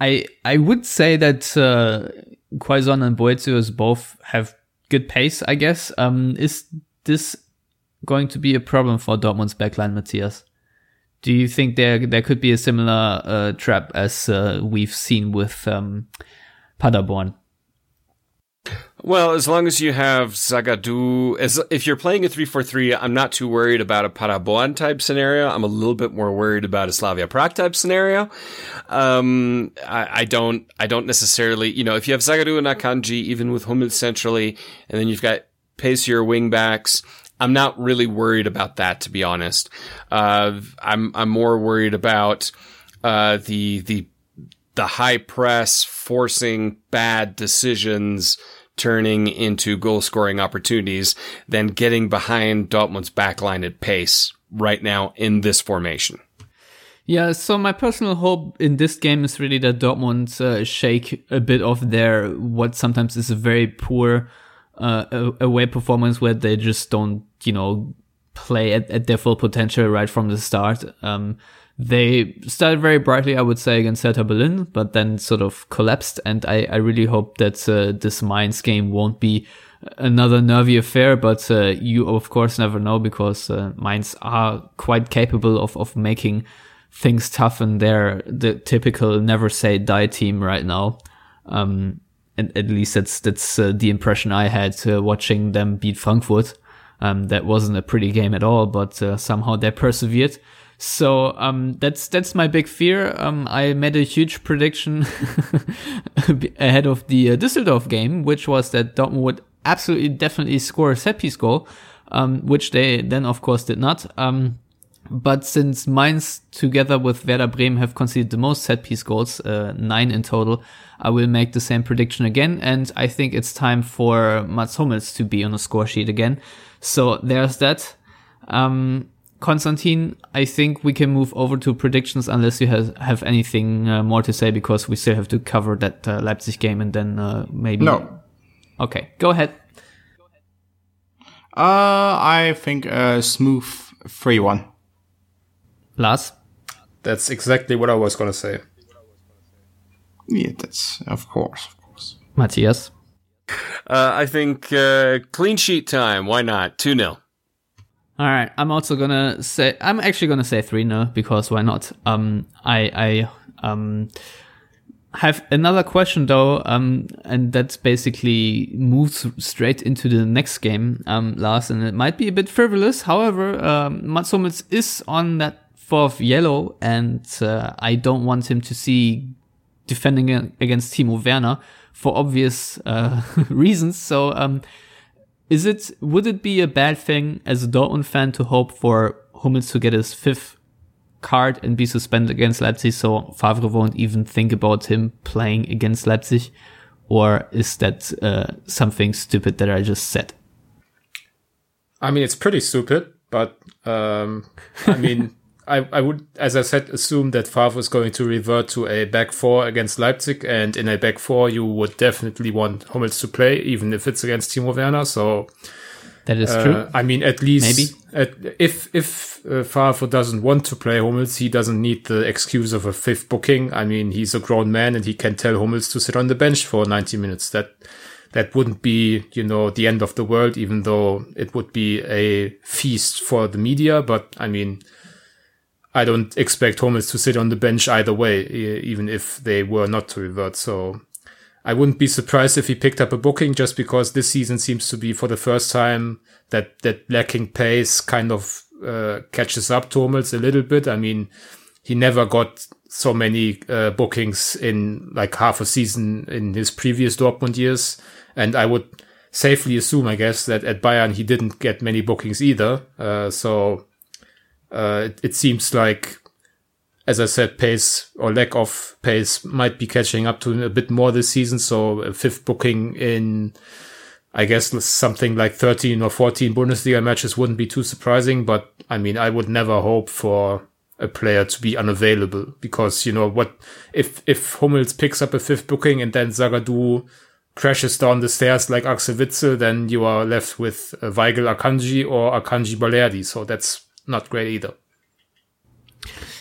I I would say that uh, Quaison and Boetius both have good pace. I guess. Um, is this going to be a problem for Dortmund's backline, Matthias? Do you think there there could be a similar uh, trap as uh, we've seen with um, Paderborn? Well, as long as you have Zagadou, as if you're playing a three four three, I'm not too worried about a Paderborn type scenario. I'm a little bit more worried about a Slavia Prague type scenario. Um, I, I, don't, I don't necessarily, you know, if you have Zagadou and Akanji, even with Hummels centrally, and then you've got wing backs, I'm not really worried about that, to be honest. Uh, I'm, I'm more worried about, uh, the, the, the high press forcing bad decisions turning into goal scoring opportunities than getting behind Dortmund's backline at pace right now in this formation. Yeah, so my personal hope in this game is really that Dortmund uh, shake a bit of their what sometimes is a very poor uh, away performance where they just don't, you know, play at, at their full potential right from the start. Um, they started very brightly, I would say, against Hertha Berlin, but then sort of collapsed. And I, I really hope that uh, this Mainz game won't be another nervy affair, but uh, you of course never know because uh, Mainz are quite capable of, of making things tough and they're the typical never say die team right now. Um, and at least that's, that's uh, the impression I had uh, watching them beat Frankfurt. Um, that wasn't a pretty game at all, but uh, somehow they persevered. So um, that's that's my big fear. Um, I made a huge prediction ahead of the uh, Düsseldorf game, which was that Dortmund would absolutely definitely score a set piece goal, um, which they then of course did not. Um, but since Mainz together with Werder Bremen have conceded the most set piece goals, uh, nine in total, I will make the same prediction again. And I think it's time for Mats Hummels to be on the score sheet again. So there's that. Um, Konstantin, I think we can move over to predictions unless you have, have anything uh, more to say because we still have to cover that uh, Leipzig game and then uh, maybe. No. Okay, go ahead. Uh, I think a smooth 3 1. Lars? That's exactly what I was going to say. Yeah, that's, of course, of course. Matthias? Uh, I think uh, clean sheet time. Why not? 2 0. All right, I'm also gonna say I'm actually gonna say three no because why not? Um, I I um have another question though, um, and that basically moves straight into the next game, um, Lars, and it might be a bit frivolous. However, um, Mats is on that fourth yellow, and uh, I don't want him to see defending against Timo Werner for obvious uh, reasons. So, um, is it would it be a bad thing as a Dortmund fan to hope for Hummels to get his fifth card and be suspended against Leipzig, so Favre won't even think about him playing against Leipzig? Or is that uh, something stupid that I just said? I mean, it's pretty stupid, but um, I mean, I, I would, as I said, assume that Favre is going to revert to a back four against Leipzig, and in a back four, you would definitely want Hummels to play, even if it's against Timo Werner. So that is uh, true. I mean, at least maybe at, if if uh, Favre doesn't want to play Hummels, he doesn't need the excuse of a fifth booking. I mean, he's a grown man, and he can tell Hummels to sit on the bench for 90 minutes. That that wouldn't be, you know, the end of the world, even though it would be a feast for the media. But I mean, I don't expect Hummels to sit on the bench either way, even if they were not to revert. So I wouldn't be surprised if he picked up a booking just because this season seems to be for the first time that, that lacking pace kind of uh, catches up to a little bit. I mean, he never got so many uh, bookings in like half a season in his previous Dortmund years. And I would safely assume, I guess, that at Bayern he didn't get many bookings either. Uh, so uh, it, it, seems like, as I said, pace or lack of pace might be catching up to a bit more this season. So a fifth booking in, I guess, something like 13 or 14 Bundesliga matches wouldn't be too surprising. But I mean, I would never hope for a player to be unavailable because, you know, what if, if Hummels picks up a fifth booking and then Zagadou crashes down the stairs like Axel Witsel, then you are left with uh, Weigl Akanji or Akanji Balerdi. So that's not great either.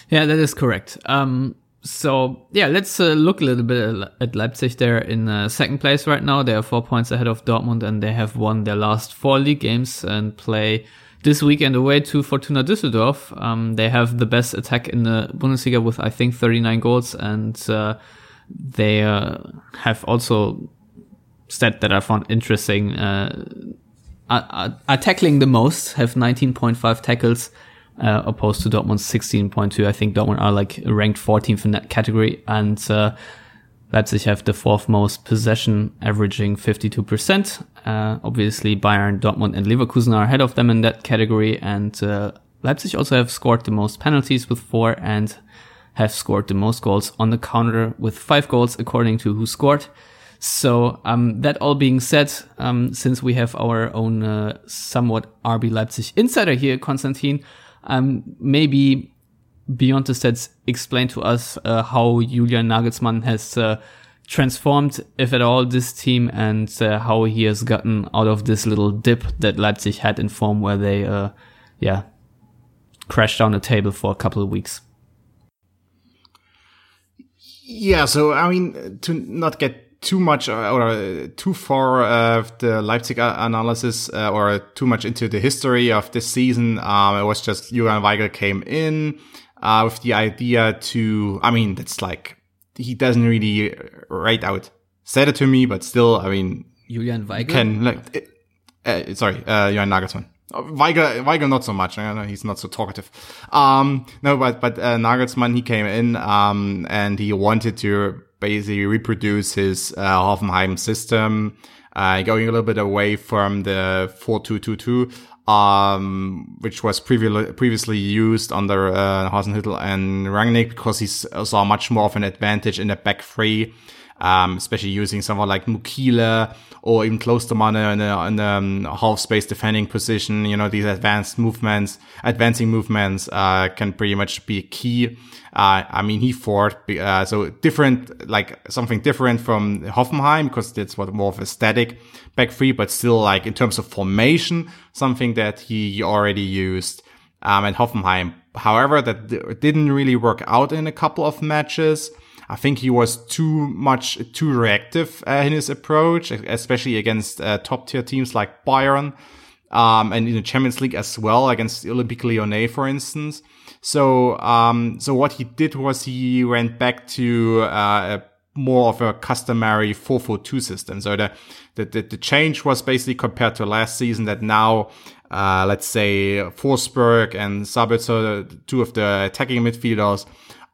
Yeah, that is correct. Um, so yeah, let's uh, look a little bit at Leipzig. They're in uh, second place right now. They are four points ahead of Dortmund, and they have won their last four league games and play this weekend away to Fortuna Düsseldorf. Um, they have the best attack in the Bundesliga with I think 39 goals, and uh, they uh, have also stat that I found interesting. Are, are, tackling the most, have 19.5 tackles, uh, opposed to Dortmund's 16.2. I think Dortmund are like ranked 14th in that category, and uh, Leipzig have the fourth most possession, averaging 52%. Uh, obviously, Bayern, Dortmund, and Leverkusen are ahead of them in that category, and uh, Leipzig also have scored the most penalties with four and have scored the most goals on the counter with five goals, according to WhoScored. So um, that all being said, um, since we have our own uh, somewhat RB Leipzig insider here, Konstantin, um, maybe beyond the stats, explain to us uh, how Julian Nagelsmann has uh, transformed, if at all, this team and uh, how he has gotten out of this little dip that Leipzig had in form, where they, uh, yeah, crashed down the table for a couple of weeks. Yeah, so I mean, to not get too much uh, or uh, too far of the Leipzig analysis uh, or too much into the history of this season. Um, it was just Julian Weigl came in uh, with the idea to, I mean, that's like, he doesn't really write out, said it to me, but still, I mean, Julian Weigl? can, like, uh, sorry, uh, Julian Nagelsmann. Weigl, Weigl not so much. He's not so talkative. Um, no, but, but, uh, Nagelsmann, he came in, um, and he wanted to basically reproduce his uh, Hoffenheim system, uh, going a little bit away from the 4-2-2-2, um, which was previ- previously used under uh, Hasenhüttl and Rangnick because he saw much more of an advantage in the back three, um, especially using someone like Mukiele or even Klostermann in a, in a um, half space defending position. You know, these advanced movements, advancing movements, uh, can pretty much be key. Uh, I mean, he fought, uh, so different, like something different from Hoffenheim because that's what more of a static back three, but still like in terms of formation, something that he already used, um, at Hoffenheim. However, that didn't really work out in a couple of matches. I think he was too much, too reactive uh, in his approach, especially against uh, top tier teams like Bayern. Um, and in the Champions League as well against Olympique Lyonnais, for instance. So, um, so what he did was he went back to, uh, more of a customary 4-4-2 system. So the, the, the, the change was basically compared to last season that now, uh, let's say Forsberg and Sabitzer, two of the attacking midfielders,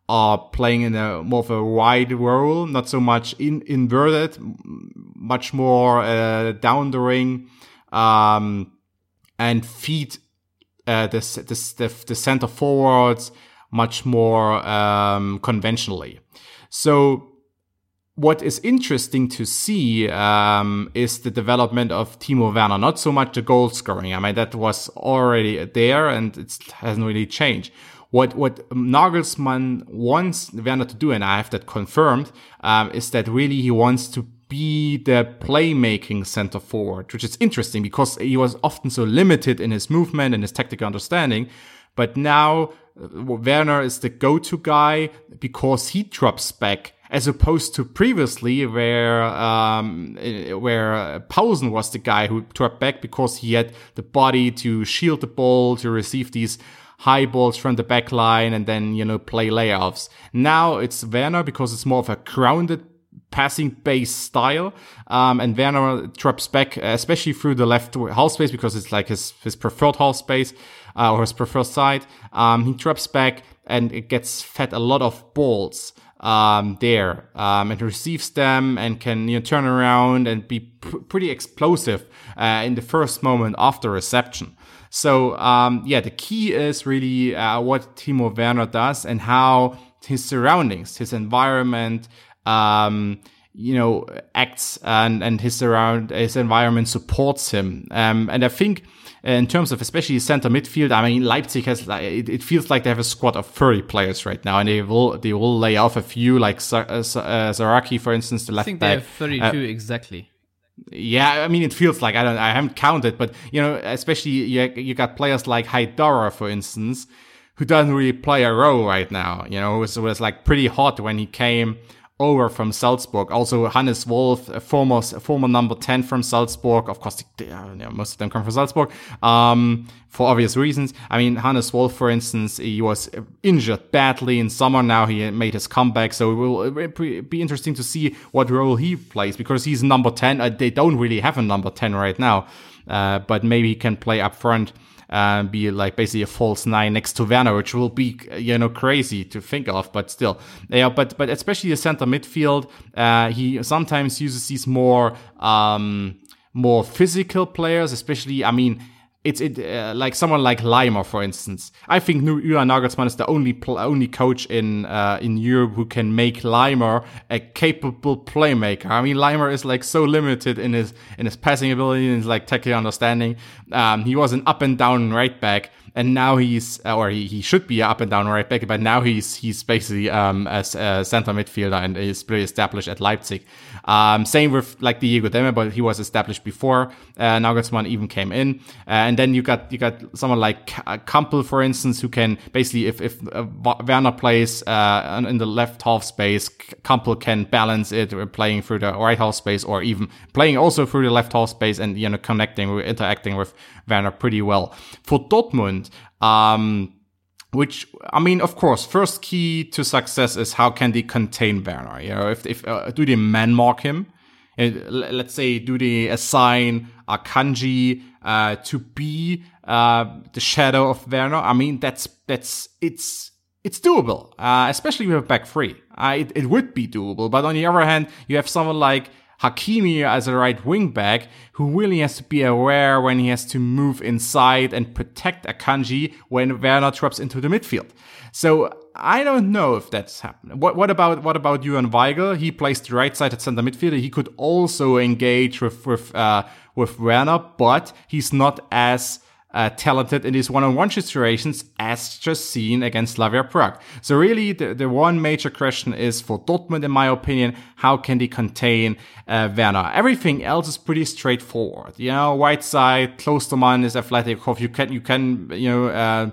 are playing in a more of a wide role, not so much in inverted, much more uh, down the ring, um, and feed uh, the, the, the center forwards much more um, conventionally. So what is interesting to see um, is the development of Timo Werner, not so much the goal scoring. I mean, that was already there and it hasn't really changed. What what Nagelsmann wants Werner to do, and I have that confirmed, um, is that really he wants to be the playmaking center forward, which is interesting because he was often so limited in his movement and his tactical understanding. But now uh, Werner is the go-to guy because he drops back as opposed to previously where um, where Poulsen was the guy who dropped back because he had the body to shield the ball to receive these high balls from the back line and then you know play layoffs. Now it's Werner because it's more of a grounded passing based style. Um, and Werner drops back, especially through the left half space because it's like his, his preferred half space, uh, or his preferred side. Um, he drops back and it gets fed a lot of balls um, there um, and receives them and can you know, turn around and be pr- pretty explosive uh, in the first moment after reception. So um, yeah, the key is really uh, what Timo Werner does and how his surroundings, his environment, um, you know, acts and and his around his environment supports him. Um, and I think in terms of especially center midfield, I mean, Leipzig has it, it, feels like they have a squad of 30 players right now, and they will they will lay off a few like uh, uh, Saracchi, for instance, the left I think back. they have 32 uh, exactly. Yeah, I mean, it feels like I don't, I haven't counted, but you know, especially you, you got players like Haidara, for instance, who doesn't really play a role right now. You know, was, it was like pretty hot when he came over from Salzburg. Also, Hannes Wolf, a former former number ten from Salzburg. Of course, uh, most of them come from Salzburg um, for obvious reasons. I mean, Hannes Wolf, for instance, he was injured badly in summer. Now he made his comeback, so it will be interesting to see what role he plays because he's number ten. Uh, they don't really have a number ten right now, uh, but maybe he can play up front uh, be like basically a false nine next to Werner, which will be you know crazy to think of, but still, yeah. But but especially the center midfield, uh, he sometimes uses these more um, more physical players, especially. I mean it's it uh, like someone like Laimer, for instance. I think Julian Nagelsmann is the only pl- only coach in uh, in Europe who can make Laimer a capable playmaker. I mean, Laimer is like so limited in his in his passing ability and his like technical understanding. Um, he was an up and down right back and now he's or he, he should be up and down right back, but now he's he's basically um as a center midfielder and is pretty established at Leipzig. Um, same with like Diego Demme, but he was established before uh, Nagelsmann even came in. Uh, and then you got you got someone like Kampl, for instance, who can basically if if uh, Werner plays uh, in the left half space, Kampl can balance it playing through the right half space or even playing also through the left half space and you know connecting, interacting with Werner pretty well. For Dortmund, um, which I mean, of course, first key to success is how can they contain Werner? You know, if if uh, do they man mark him? Uh, let's say, do they assign Akanji uh, to be uh, the shadow of Werner? I mean, that's that's it's it's doable, uh, especially with a back three. Uh, it, it would be doable, but on the other hand, you have someone like Hakimi as a right wing back who really has to be aware when he has to move inside and protect Akanji when Werner drops into the midfield. So I don't know if that's happening. What, what about what about Julian Weigl? He plays the right side at center midfielder. He could also engage with with uh, with Werner, but he's not as uh, talented in these one-on-one situations as just seen against Slavia Prague. So really the, the one major question is for Dortmund, in my opinion, how can they contain uh, Werner? Everything else is pretty straightforward. You know, right side, Klostermann is athletic. You can, you can, you know, uh,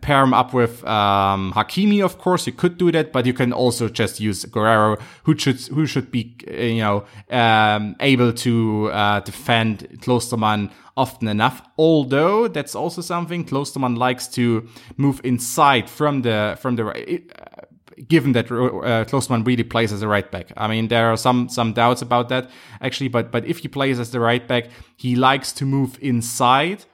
pair him up with um, Hakimi, of course. You could do that, but you can also just use Guerreiro, who should who should be uh, you know um, able to uh, defend Klostermann often enough. Although that's also something Klostermann likes to move inside from the from the uh, given that uh, Klostermann really plays as a right back. I mean, there are some some doubts about that actually, but but if he plays as the right back, he likes to move inside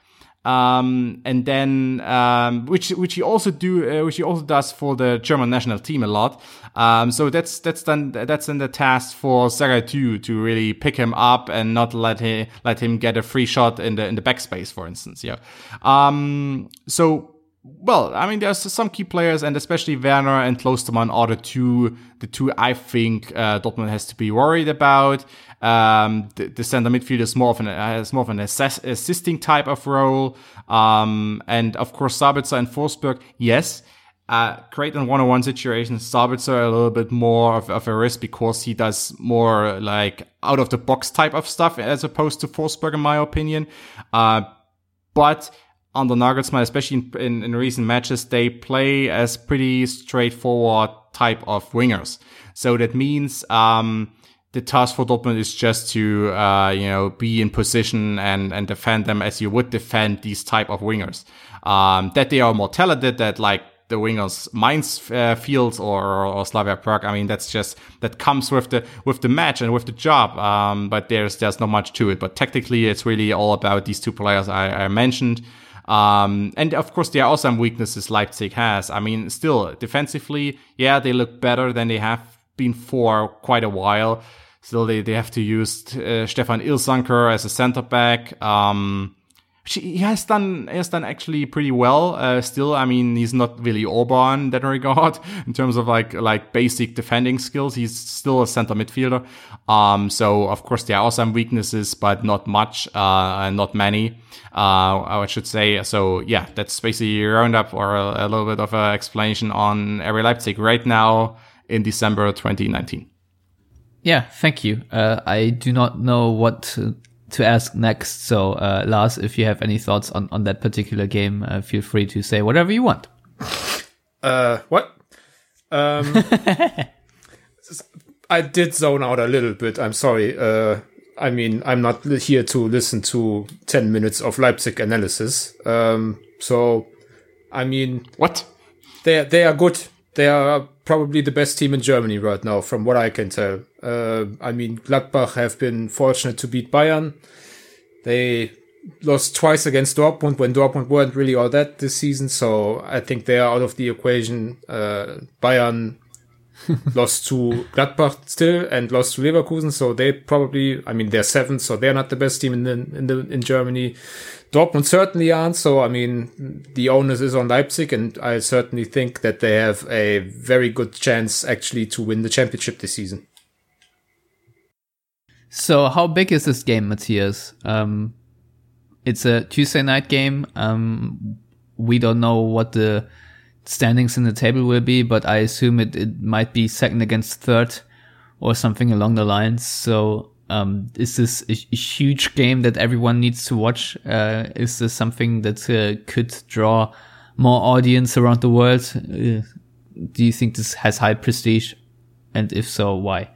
Um, and then, um, which, which he also do, uh, which he also does for the German national team a lot. Um, so that's, that's then, that's then the task for Zagadou to really pick him up and not let him, let him get a free shot in the, in the backspace, for instance. Yeah. Um, so, well, I mean, there's some key players, and especially Werner and Klostermann are the two, the two I think uh, Dortmund has to be worried about. Um, the, the, center midfield is more of an has more of an assess, assisting type of role, um, and of course Sabitzer and Forsberg, yes. Uh, great in one-on-one situations. Sabitzer a little bit more of, of, a risk because he does more like out of the box type of stuff as opposed to Forsberg, in my opinion. Uh, but under Nagelsmann, especially in, in, in, recent matches, they play as pretty straightforward type of wingers. So that means, um, the task for Dortmund is just to, uh, you know, be in position and, and defend them as you would defend these type of wingers. Um, that they are more talented, that like the wingers Mainz uh, Fields or, or Slavia Prague. I mean, that's just, that comes with the, with the match and with the job. Um, but there's, there's not much to it. But technically, it's really all about these two players I, I mentioned. Um, and of course, there are also some weaknesses Leipzig has. I mean, still defensively, yeah, they look better than they have been for quite a while. Still, they, they have to use uh, Stefan Ilsanker as a center back. Um, he has done he has done actually pretty well. Uh, still, I mean, he's not really Orban in that regard in terms of like like basic defending skills. He's still a center midfielder. Um, so of course there are some weaknesses, but not much, uh, not many. Uh, I should say. So yeah, that's basically a roundup or a, a little bit of an explanation on RB Leipzig right now in December 2019. Yeah, thank you. Uh, I do not know what to, to ask next. So, uh, Lars, if you have any thoughts on, on that particular game, uh, feel free to say whatever you want. Uh, what? Um, I did zone out a little bit. I'm sorry. Uh, I mean, I'm not here to listen to 10 minutes of Leipzig analysis. Um, so, I mean, what? They they are good. They are probably the best team in Germany right now, from what I can tell. Uh, I mean, Gladbach have been fortunate to beat Bayern. They lost twice against Dortmund when Dortmund weren't really all that this season. So I think they are out of the equation. Uh, Bayern lost to Gladbach still and lost to Leverkusen. So they probably, I mean, they're seventh, so they're not the best team in the, in the, in Germany. Dortmund certainly aren't. So, I mean, the onus is on Leipzig, and I certainly think that they have a very good chance actually to win the championship this season. So, how big is this game, Matthias? Um, it's a Tuesday night game. Um, we don't know what the standings in the table will be, but I assume it, it might be second against third or something along the lines. So, um, is this a, huge game that everyone needs to watch? Uh, is this something that uh, could draw more audience around the world? Uh, do you think this has high prestige? And if so, why?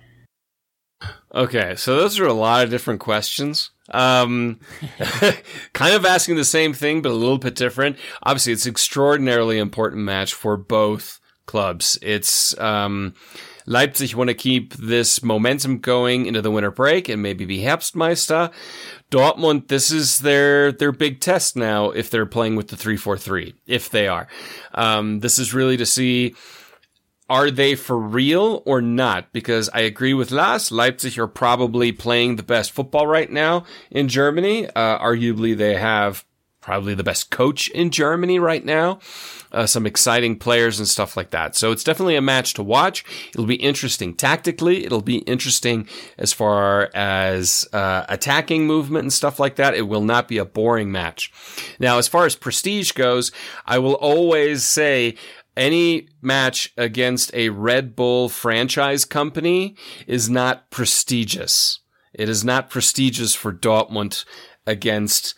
Okay, so those are a lot of different questions. Um, kind of asking the same thing, but a little bit different. Obviously, it's extraordinarily important match for both clubs. It's, um, Leipzig want to keep this momentum going into the winter break and maybe be Herbstmeister. Dortmund, this is their their big test now if they're playing with the three four three. If they are, um, this is really to see are they for real or not? Because I agree with Lars. Leipzig are probably playing the best football right now in Germany. Uh, arguably, they have probably the best coach in Germany right now uh, some exciting players and stuff like that. So it's definitely a match to watch. It'll be interesting tactically. It'll be interesting as far as uh, attacking movement and stuff like that. It will not be a boring match. Now, as far as prestige goes, I will always say any match against a Red Bull franchise company is not prestigious. It is not prestigious for Dortmund against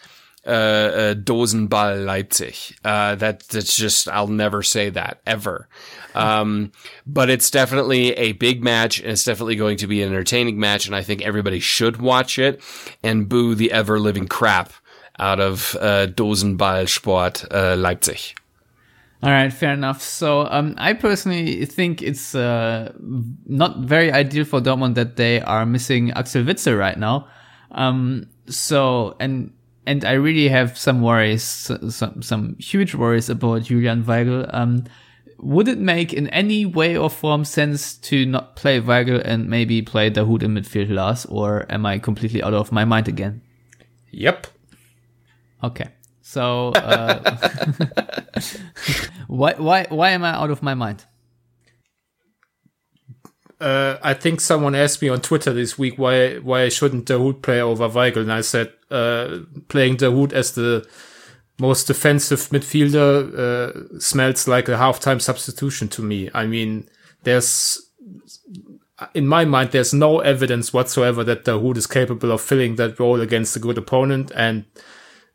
uh, uh, Dosenball Leipzig. Uh, that that's just I'll never say that ever. Um, but it's definitely a big match, and it's definitely going to be an entertaining match, and I think everybody should watch it and boo the ever living crap out of uh, Dosenball Sport uh, Leipzig. All right, fair enough. So um, I personally think it's uh, not very ideal for Dortmund that they are missing Axel Witsel right now. Um, so and and I really have some worries, some some huge worries about Julian Weigl. Um, would it make in any way or form sense to not play Weigel and maybe play Dahoud in midfield last, or am I completely out of my mind again? Yep. Okay. So uh, why why why am I out of my mind? Uh, I think someone asked me on Twitter this week why why shouldn't Dahoud play over Weigl, and I said uh, playing Dahoud as the most defensive midfielder uh, smells like a halftime substitution to me. I mean, there's in my mind there's no evidence whatsoever that Dahoud is capable of filling that role against a good opponent, and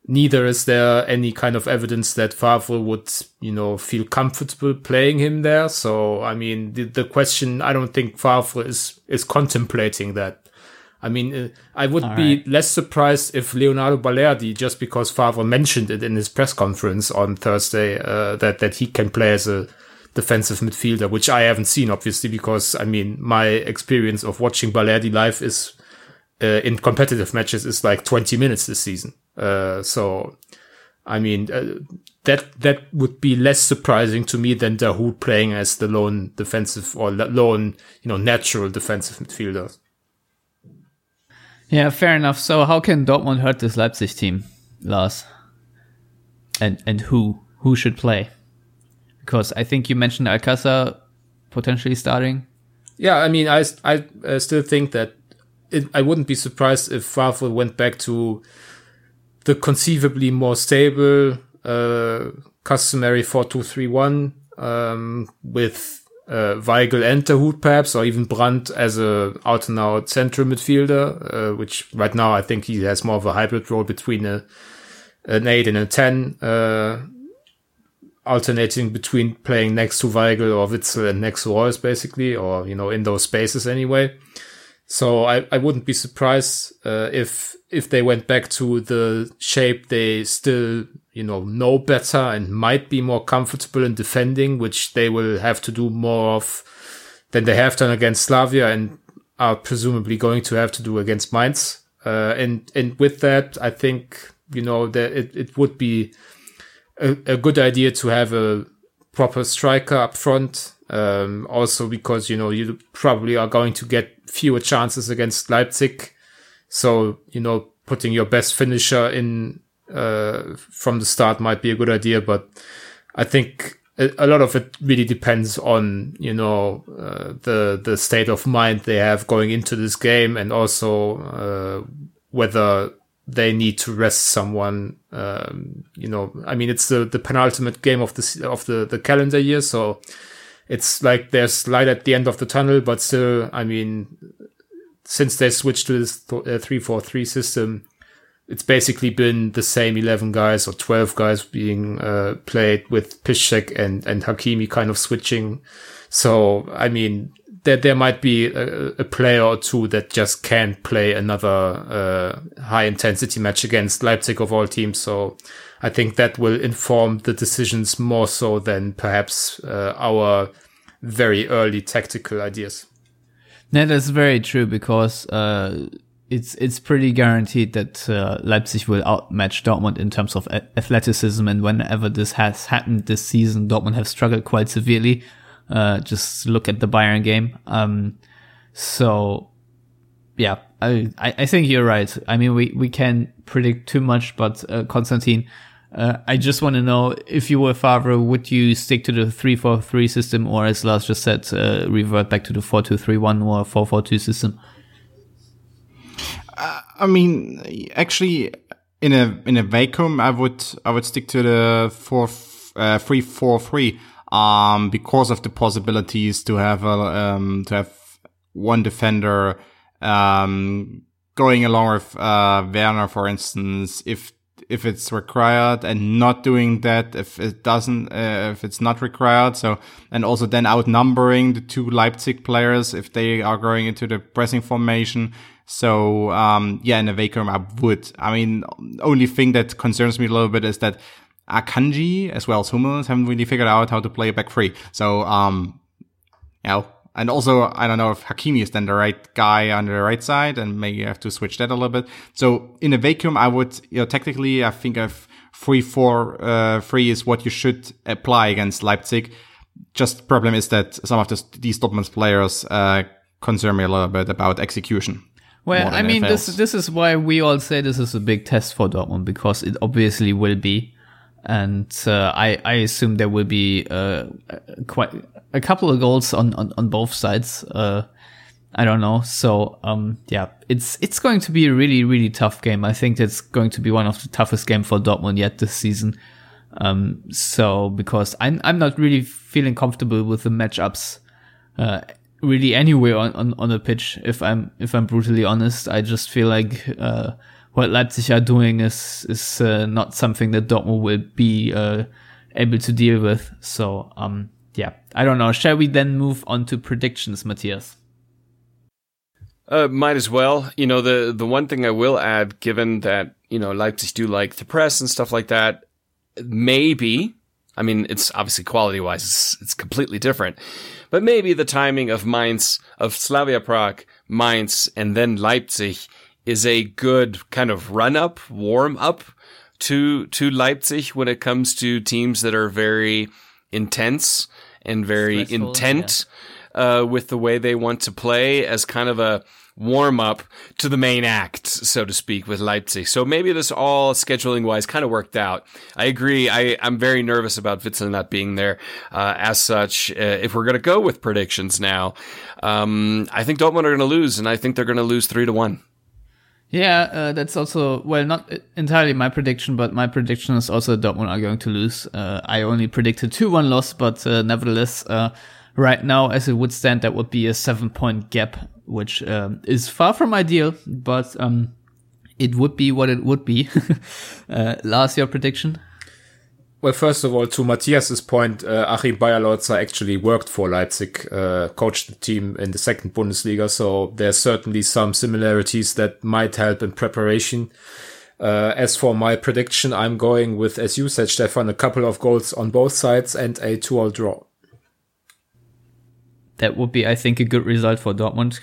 neither is there any kind of evidence that Favre would, you know, feel comfortable playing him there. So, I mean, the, the question, I don't think Favre is, is contemplating that. I mean, uh, I would All be right. less surprised if Leonardo Balerdi, just because Favre mentioned it in his press conference on Thursday, uh, that, that he can play as a defensive midfielder, which I haven't seen, obviously, because I mean, my experience of watching Balerdi live is, uh, in competitive matches is like 20 minutes this season. Uh, so, I mean, uh, that that would be less surprising to me than Dahoud playing as the lone defensive or lone, you know, natural defensive midfielder. Yeah, fair enough. So, how can Dortmund hurt this Leipzig team, Lars? And and who who should play? Because I think you mentioned Alcácer potentially starting. Yeah, I mean, I I uh, still think that it, I wouldn't be surprised if Favre went back to the conceivably more stable, uh, customary 4-2-3-1, um, with, uh, Weigl and perhaps, or even Brandt as a out and out central midfielder, uh, which right now I think he has more of a hybrid role between a, an 8 and a 10, uh, alternating between playing next to Weigl or Witsel and next to Reus basically, or, you know, in those spaces anyway. So I, I wouldn't be surprised uh, if if they went back to the shape they still you know know better and might be more comfortable in defending, which they will have to do more of than they have done against Slavia and are presumably going to have to do against Mainz. Uh, and and with that, I think you know that it, it would be a, a good idea to have a proper striker up front. Um, also because you know you probably are going to get fewer chances against Leipzig. So, you know, putting your best finisher in uh, from the start might be a good idea, but I think a, a lot of it really depends on, you know, uh, the, the state of mind they have going into this game and also, uh, whether they need to rest someone. Um, you know, I mean, it's the, the penultimate game of the, of the, the calendar year. So, it's like there's light at the end of the tunnel, but still, I mean, since they switched to this uh, three four three system, it's basically been the same eleven guys or twelve guys being uh, played with Piszczek and and Hakimi kind of switching. So I mean, there there might be a, a player or two that just can't play another uh, high intensity match against Leipzig of all teams. So I think that will inform the decisions more so than perhaps uh, our very early tactical ideas. Yeah, that's very true because uh, it's it's pretty guaranteed that uh, Leipzig will outmatch Dortmund in terms of athleticism, and whenever this has happened this season, Dortmund have struggled quite severely. Uh, just look at the Bayern game. Um, so yeah, I I think you're right. I mean, we we can predict too much, but uh, uh, I just want to know if you were Favre, would you stick to the three four three system, or as Lars just said, uh, revert back to the four two three one or four four two system? Uh, I mean, actually, in a in a vacuum, I would I would stick to the four uh, three four three, um, because of the possibilities to have a um to have one defender um going along with uh Werner, for instance, if if it's required and not doing that if it doesn't uh, if it's not required. So and also then outnumbering the two Leipzig players if they are going into the pressing formation. So um, yeah in a vacuum I would. I mean only thing that concerns me a little bit is that Akanji as well as Hummels haven't really figured out how to play back three. So um you know And also, I don't know if Hakimi is then the right guy on the right side, and maybe you have to switch that a little bit. So in a vacuum, I would, you know, technically, I think if three four uh, three is what you should apply against Leipzig. Just problem is that some of this, these Dortmund players uh, concern me a little bit about execution. Well, I mean, this this is why we all say this is a big test for Dortmund because it obviously will be, and uh, I I assume there will be uh, quite a couple of goals on on, on both sides. Uh, I don't know. So um, yeah, it's it's going to be a really really tough game. I think it's going to be one of the toughest game for Dortmund yet this season. Um, so because I'm I'm not really feeling comfortable with the matchups uh, really anywhere on, on, on the pitch. If I'm if I'm brutally honest, I just feel like uh, what Leipzig are doing is is uh, not something that Dortmund will be uh, able to deal with. So um, yeah, I don't know. Shall we then move on to predictions, Matthias? Uh, might as well. You know, the the one thing I will add, given that you know Leipzig do like to press and stuff like that, maybe. I mean, it's obviously quality wise, it's, it's completely different, but maybe the timing of Mainz, of Slavia Prague, Mainz, and then Leipzig is a good kind of run up, warm up to to Leipzig when it comes to teams that are very intense and very Stressful, intent uh, with the way they want to play as kind of a warm up to the main act, so to speak, with Leipzig. So maybe this all scheduling wise kind of worked out. I agree. I, I'm very nervous about Witsel not being there. Uh, as such, uh, if we're going to go with predictions now, um, I think Dortmund are going to lose, and I think they're going to lose three to one. Yeah, uh, that's also well not entirely my prediction, but my prediction is also Dortmund are going to lose. Uh, I only predicted two one loss, but uh, nevertheless, uh, right now as it would stand, that would be a seven point gap, which um, is far from ideal, but um, it would be what it would be. uh, Lars, your prediction? Well, first of all, to Matthias's point, uh, Achim Beierlorzer actually worked for Leipzig, uh, coached the team in the second Bundesliga, so there's certainly some similarities that might help in preparation. Uh, as for my prediction, I'm going with, as you said, Stefan, a couple of goals on both sides and a two-all draw. That would be, I think, a good result for Dortmund.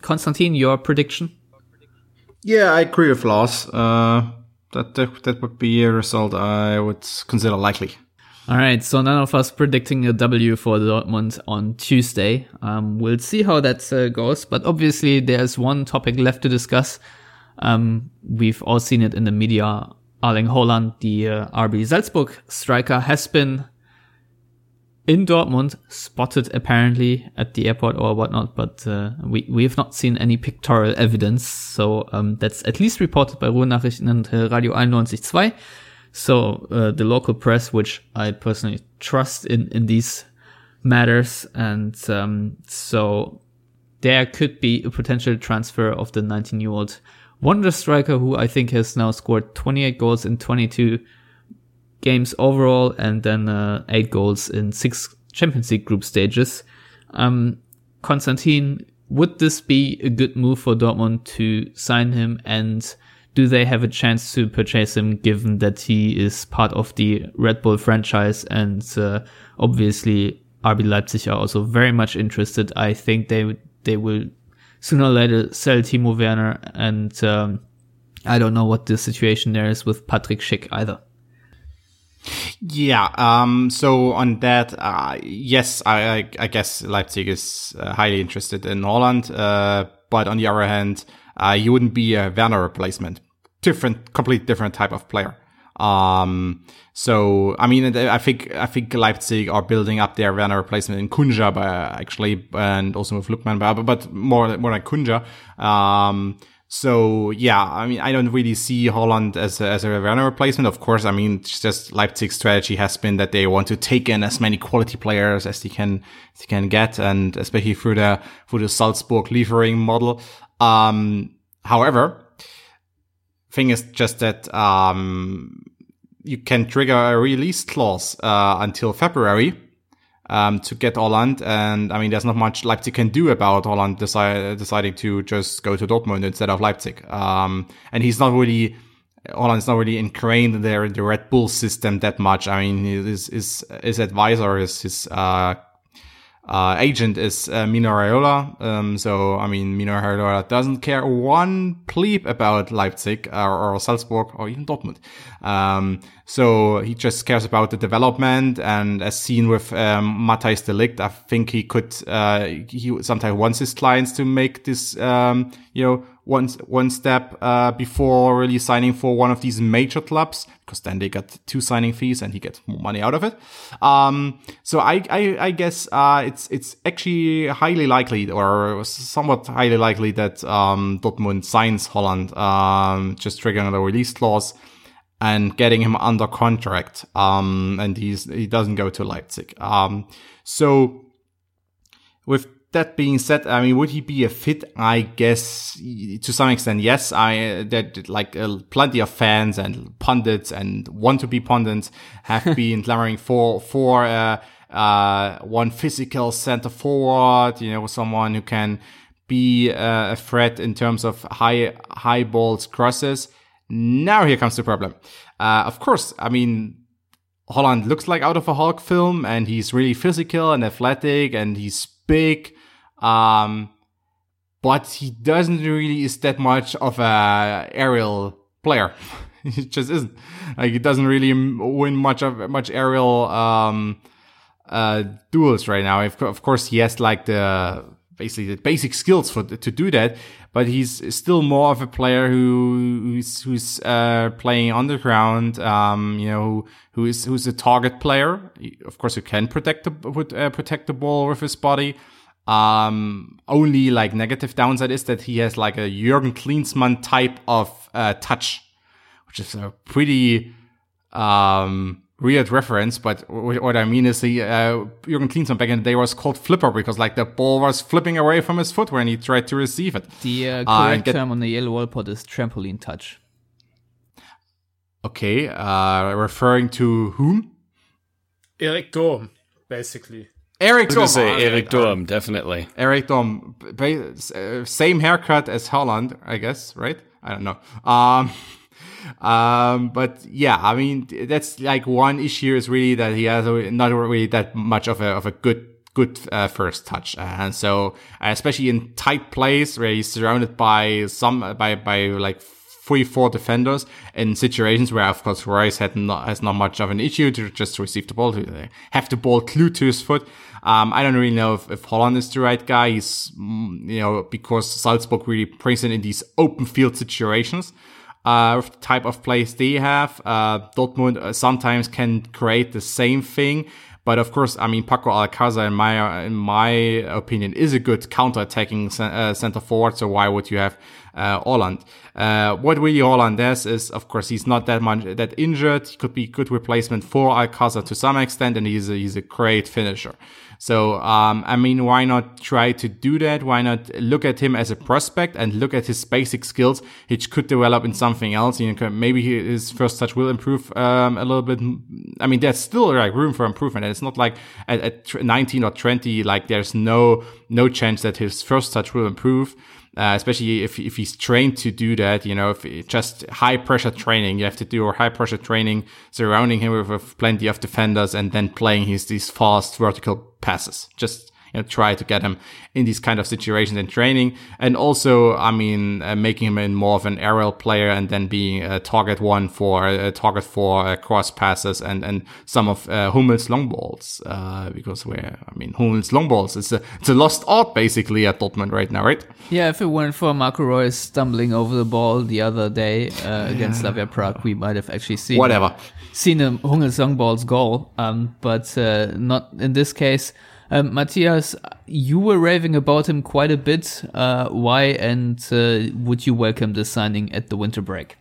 Konstantin, your prediction? Yeah, I agree with Lars. Uh, that, that would be a result I would consider likely. All right, so none of us predicting a W for Dortmund on Tuesday. Um, we'll see how that uh, goes, but obviously there's one topic left to discuss. Um, we've all seen it in the media. Erling Haaland, the uh, RB Salzburg striker, has been in Dortmund, spotted apparently at the airport or whatnot, but uh, we we have not seen any pictorial evidence. So um, that's at least reported by Ruhrnachrichten and uh, Radio 91.2. So uh, the local press, which I personally trust in in these matters, and um, so there could be a potential transfer of the 19-year-old wonder striker, who I think has now scored 28 goals in 22 games overall, and then uh, eight goals in six Champions League group stages. Um, Konstantin, would this be a good move for Dortmund to sign him? And do they have a chance to purchase him given that he is part of the Red Bull franchise? And uh, obviously, RB Leipzig are also very much interested. I think they they will sooner or later sell Timo Werner, and um, I don't know what the situation there is with Patrick Schick either. Yeah. Um. So on that, uh, yes, I, I, I guess Leipzig is uh, highly interested in Haaland. Uh, but on the other hand, uh, you wouldn't be a Werner replacement. Different, complete different type of player. Um. So I mean, I think I think Leipzig are building up their Werner replacement in Cunha, actually, and also with Lookman, but but more more like Cunha. Um. So yeah, I mean, I don't really see Haaland as a, as a Werner replacement. Of course, I mean, just Leipzig's strategy has been that they want to take in as many quality players as they can as they can get, and especially through the through the Salzburg Liefering model. Um, however, thing is just that um, you can trigger a release clause uh, until February um, to get Haaland. And I mean, there's not much Leipzig can do about Haaland decide, deciding to just go to Dortmund instead of Leipzig. Um, and he's not really, Haaland's not really ingrained there in the Red Bull system that much. I mean, his, his, his advisor, is his, uh, uh, agent is uh, Raiola. Um, so, I mean, Mino Raiola doesn't care one bleep about Leipzig or, or Salzburg or even Dortmund. Um, so he just cares about the development. And as seen with um, Matthijs I think he could, uh, he sometimes wants his clients to make this, um, you know, one one step uh, before really signing for one of these major clubs because then they got two signing fees and he gets more money out of it. Um, so I I, I guess uh, it's it's actually highly likely or somewhat highly likely that um, Dortmund signs Haaland, um, just triggering the release clause and getting him under contract. Um, and he's he doesn't go to Leipzig. Um, so with that being said, I mean, would he be a fit? I guess to some extent, yes. I that like uh, plenty of fans and pundits and want to be pundits have been clamoring for for uh, uh, one physical center forward. You know, someone who can be uh, a threat in terms of high high balls crosses. Now here comes the problem. Uh, of course, I mean. Haaland looks like out of a Hulk film and he's really physical and athletic and he's big um, but he doesn't really is that much of a aerial player. he just isn't. Like he doesn't really win much of much aerial um, uh, duels right now. Of course, he has like the basically the basic skills for to do that, but he's still more of a player who who's who's uh, playing on the ground. Um, you know, who is who's a target player. Of course, who can protect the uh, protect the ball with his body. Um, only like negative downside is that he has like a Jurgen Klinsmann type of uh, touch, which is a pretty um, weird reference. But what I mean is the uh, Jurgen Klinsmann back in the day was called flipper because like the ball was flipping away from his foot when he tried to receive it. The uh, uh correct uh, get- term on the yellow wall pod is trampoline touch. Okay, uh, referring to whom? Erik Durm, basically. Erik Durm. say Erik Durm, definitely. Erik Durm, uh, same haircut as Haaland, I guess, right? I don't know. Um, um, but yeah, I mean, that's like one issue is really that he has not really that much of a, of a good, good uh, first touch. And so, uh, especially in tight plays where he's surrounded by some, by, by like three, four defenders in situations where, of course, Reus had not, has not much of an issue to just receive the ball, to have the ball glued to his foot. Um, I don't really know if, if Haaland is the right guy. He's, mm, you know, because Salzburg really brings in in these open field situations. Uh, with the type of plays they have, uh, Dortmund uh, sometimes can create the same thing, but of course, I mean, Paco Alcácer, in my in my opinion, is a good counter-attacking uh, center forward. So why would you have uh, Haaland? Uh, what really Haaland does is, of course, he's not that much that injured. He could be a good replacement for Alcácer to some extent, and he's a, he's a great finisher. So, um, I mean, why not try to do that? Why not look at him as a prospect and look at his basic skills, which could develop in something else? You know, maybe his first touch will improve um, a little bit. I mean, there's still like room for improvement, and it's not like at, at 19 or 20, like there's no no chance that his first touch will improve uh, especially if, if he's trained to do that, you know, if just high pressure training, you have to do or high pressure training surrounding him with, with plenty of defenders and then playing his, these fast vertical passes. Just, know, try to get him in these kind of situations in training. And also, I mean, uh, making him in more of an aerial player and then being a target one for a target for uh, cross passes and, and some of uh, Hummel's long balls. Uh, because where, I mean, Hummel's long balls is a, it's a lost art basically at Dortmund right now, right? Yeah. If it weren't for Marco Reus stumbling over the ball the other day uh, against Slavia Prague, we might have actually seen whatever seen a Hummels long balls goal. Um, but uh, not in this case. Um, Matthias, you were raving about him quite a bit. Uh, why and uh, would you welcome this signing at the winter break?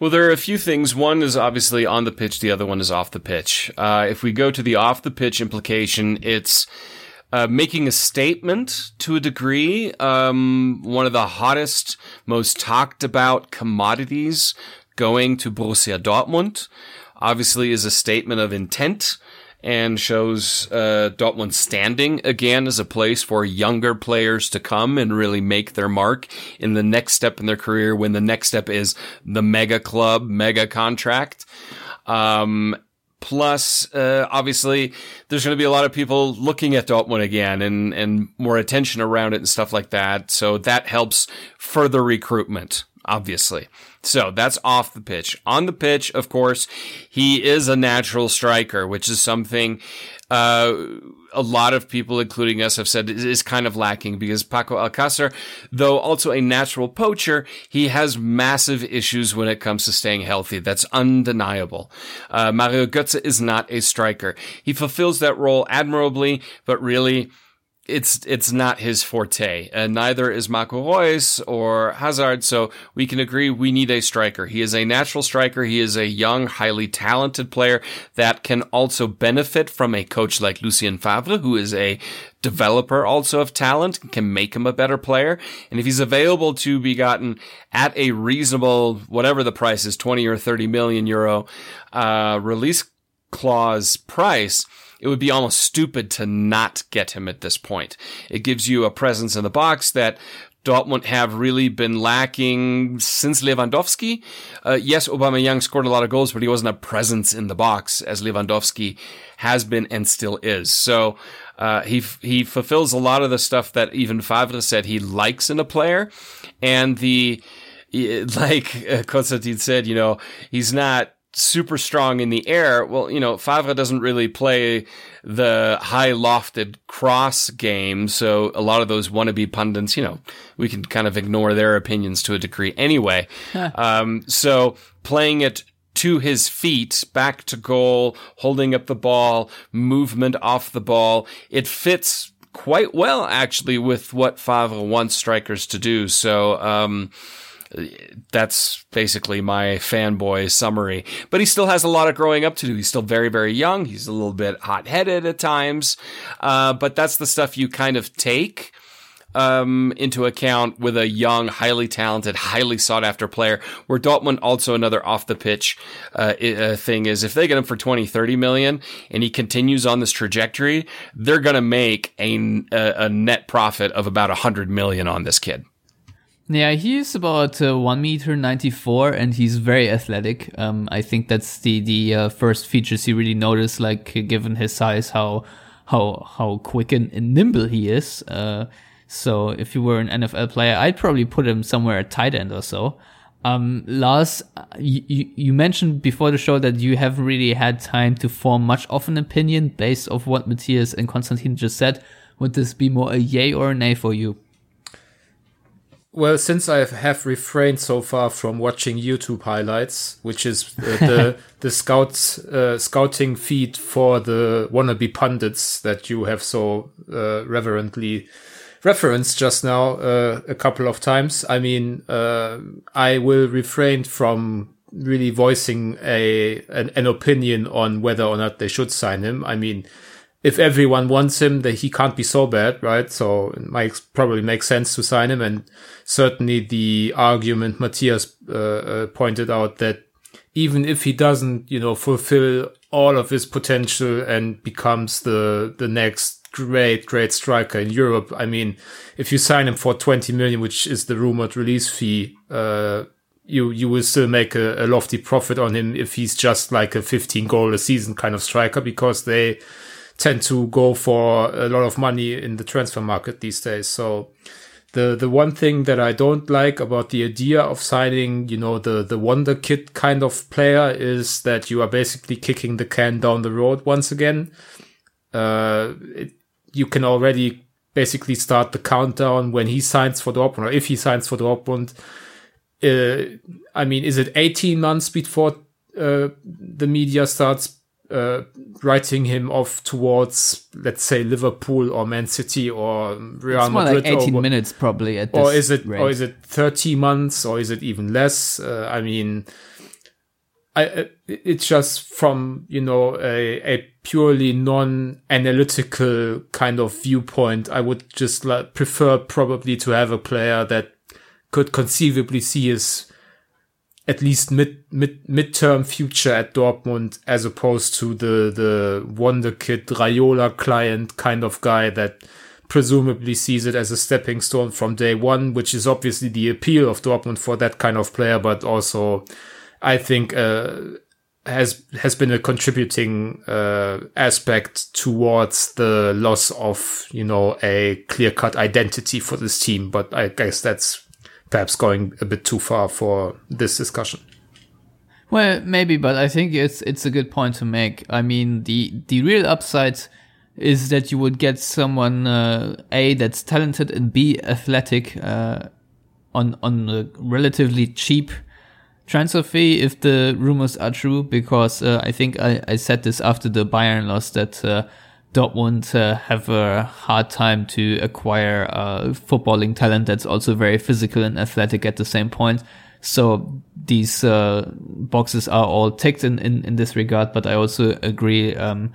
Well, there are a few things. One is obviously on the pitch. The other one is off the pitch. Uh, if we go to the off the pitch implication, it's uh, making a statement to a degree. Um, one of the hottest, most talked about commodities going to Borussia Dortmund obviously is a statement of intent and shows uh, Dortmund standing again as a place for younger players to come and really make their mark in the next step in their career when the next step is the mega club, mega contract. Um, Plus, uh, obviously, there's going to be a lot of people looking at Dortmund again and, and more attention around it and stuff like that. So that helps further recruitment, obviously. So that's off the pitch. On the pitch, of course, he is a natural striker, which is something, uh, a lot of people, including us, have said is kind of lacking because Paco Alcácer, though also a natural poacher, he has massive issues when it comes to staying healthy. That's undeniable. Uh, Mario Götze is not a striker. He fulfills that role admirably, but really, it's it's not his forte. and neither is Reus or Hazard. So we can agree we need a striker. He is a natural striker. He is a young, highly talented player that can also benefit from a coach like Lucien Favre, who is a developer also of talent, can make him a better player. And if he's available to be gotten at a reasonable, whatever the price is, 20 or 30 million euro, uh, release clause price, it would be almost stupid to not get him at this point. It gives you a presence in the box that Dortmund have really been lacking since Lewandowski. Uh, yes, Aubameyang scored a lot of goals, but he wasn't a presence in the box as Lewandowski has been and still is. So uh, he he fulfills a lot of the stuff that even Favre said he likes in a player, and the like uh, Konstantin said, you know, he's not super strong in the air. Well, you know, Favre doesn't really play the high lofted cross game. So a lot of those wannabe pundits, you know, we can kind of ignore their opinions to a degree anyway. um, so playing it to his feet, back to goal, holding up the ball, movement off the ball, it fits quite well actually with what Favre wants strikers to do. So, um, that's basically my fanboy summary. But he still has a lot of growing up to do. He's still very, very young. He's a little bit hot headed at times. Uh, but that's the stuff you kind of take. Um, into account with a young, highly talented, highly sought after player. Where Dortmund also another off the pitch uh, uh, thing is if they get him for 20, 30 million and he continues on this trajectory, they're going to make a, a net profit of about 100 million on this kid. Yeah, he's about uh, one meter ninety four, and he's very athletic. Um, I think that's the the uh, first features you really notice, like given his size, how how how quick and, and nimble he is. Uh, so if you were an NFL player, I'd probably put him somewhere at tight end or so. Um, Lars, you, you mentioned before the show that you haven't really had time to form much of an opinion based off what Matthias and Konstantin just said. Would this be more a yay or a nay for you? Well, since I have refrained so far from watching YouTube highlights, which is uh, the the scouts uh, scouting feed for the wannabe pundits that you have so uh, reverently referenced just now uh, a couple of times, I mean, uh, I will refrain from really voicing a an, an opinion on whether or not they should sign him. I mean if everyone wants him, that he can't be so bad, right? So it might probably make sense to sign him. And certainly the argument Matthias uh, uh, pointed out that even if he doesn't, you know, fulfill all of his potential and becomes the the next great great striker in Europe, I mean, if you sign him for 20 million, which is the rumored release fee, uh, you you will still make a, a lofty profit on him if he's just like a 15 goal a season kind of striker because they tend to go for a lot of money in the transfer market these days. So the the one thing that I don't like about the idea of signing, you know, the the wonder kid kind of player is that you are basically kicking the can down the road once again. Uh, it, you can already basically start the countdown when he signs for Dortmund or if he signs for Dortmund. Uh, I mean, is it 18 months before uh, the media starts uh, writing him off towards, let's say, Liverpool or Man City or Real it's Madrid. like 18 or, minutes probably at this or is it rate. or is it 30 months or is it even less? Uh, I mean, I it's just from you know a a purely non-analytical kind of viewpoint. I would just like, prefer probably to have a player that could conceivably see his at least mid mid midterm future at Dortmund as opposed to the the wonder kid Raiola client kind of guy that presumably sees it as a stepping stone from day one, which is obviously the appeal of Dortmund for that kind of player, but also I think uh, has has been a contributing uh, aspect towards the loss of you know a clear cut identity for this team. But I guess that's perhaps going a bit too far for this discussion. Well, maybe, but I think it's it's a good point to make. I mean, the the real upside is that you would get someone uh, a that's talented and b athletic uh, on on a relatively cheap transfer fee if the rumors are true. Because uh, I think I, I said this after the Bayern loss that uh, Dortmund uh, have a hard time to acquire uh, footballing talent that's also very physical and athletic at the same point. So these uh, boxes are all ticked in, in, in this regard, but I also agree. Um,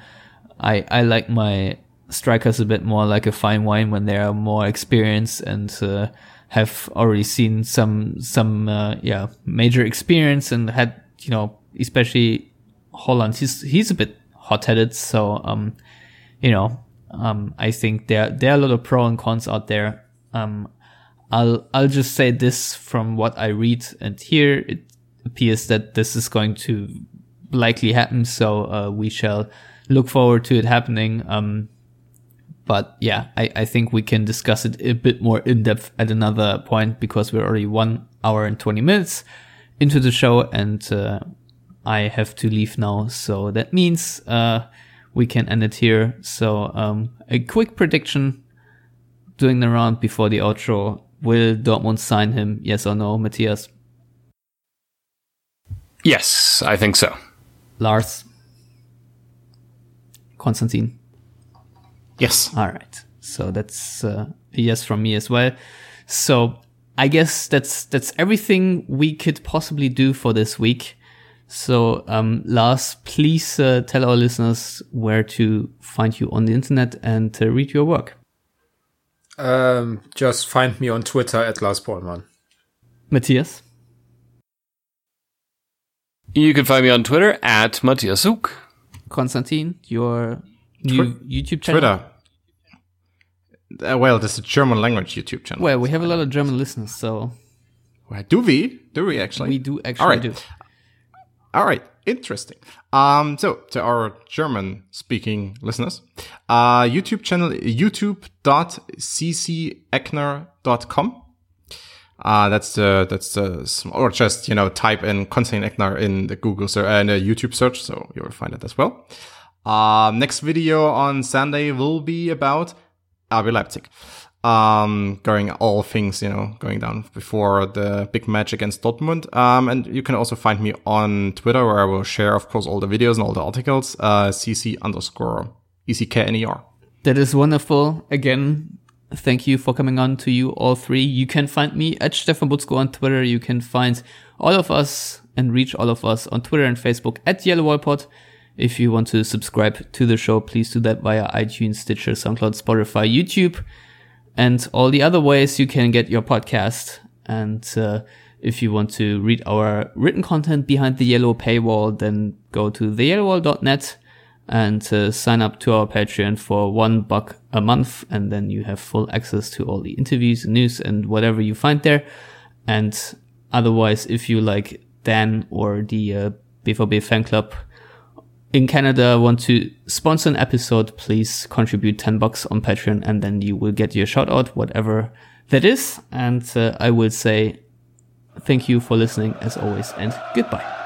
I, I like my strikers a bit more like a fine wine when they are more experienced and uh, have already seen some some uh, yeah major experience and had you know especially Haaland. he's he's a bit hot headed so um you know um I think there there are a lot of pro and cons out there. Um I'll I'll just say this from what I read and hear. It appears that this is going to likely happen so uh, we shall look forward to it happening. Um but yeah, I, I think we can discuss it a bit more in depth at another point because we're already one hour and 20 minutes into the show and uh, I have to leave now. So that means uh, we can end it here. So um, a quick prediction doing the round before the outro. Will Dortmund sign him? Yes or no, Matthias? Yes, I think so. Lars? Konstantin? Yes. All right. So that's uh, a yes from me as well. So I guess that's that's everything we could possibly do for this week. So um, Lars, please uh, tell our listeners where to find you on the internet and uh, read your work. Um, just find me on Twitter at Lars Bollmann. Matthias. You can find me on Twitter at Matthias Hook. Konstantin, your new YouTube channel. Twitter. Uh, well, this is a German language YouTube channel. Well, we have a lot of German listeners, so Well, do we? Do we actually? we do actually All right. do. All right, interesting. Um, so to our German-speaking listeners, uh, YouTube channel youtube.ccekner.com. Uh, that's the that's the or just you know type in Konstantin Eckner in the Google search and uh, YouTube search, so you will find it as well. Um, next video on Sunday will be about RB Leipzig. Um, going all things, you know, going down before the big match against Dortmund. Um, and you can also find me on Twitter where I will share, of course, all the videos and all the articles, uh, cc underscore ECKNER. That is wonderful. Again, thank you for coming on to you all three. You can find me at Stefan Buczko on Twitter. You can find all of us and reach all of us on Twitter and Facebook at Yellow Wall Pod. If you want to subscribe to the show, please do that via iTunes, Stitcher, SoundCloud, Spotify, YouTube, and all the other ways you can get your podcast. And uh, if you want to read our written content behind the yellow paywall, then go to theyellowwall.net and uh, sign up to our Patreon for one buck a month, and then you have full access to all the interviews, news, and whatever you find there. And otherwise, if you like Dan or the uh, BVB fan club in Canada want to sponsor an episode, please contribute 10 bucks on Patreon, and then you will get your shout out, whatever that is. And uh, I will say thank you for listening as always, and goodbye.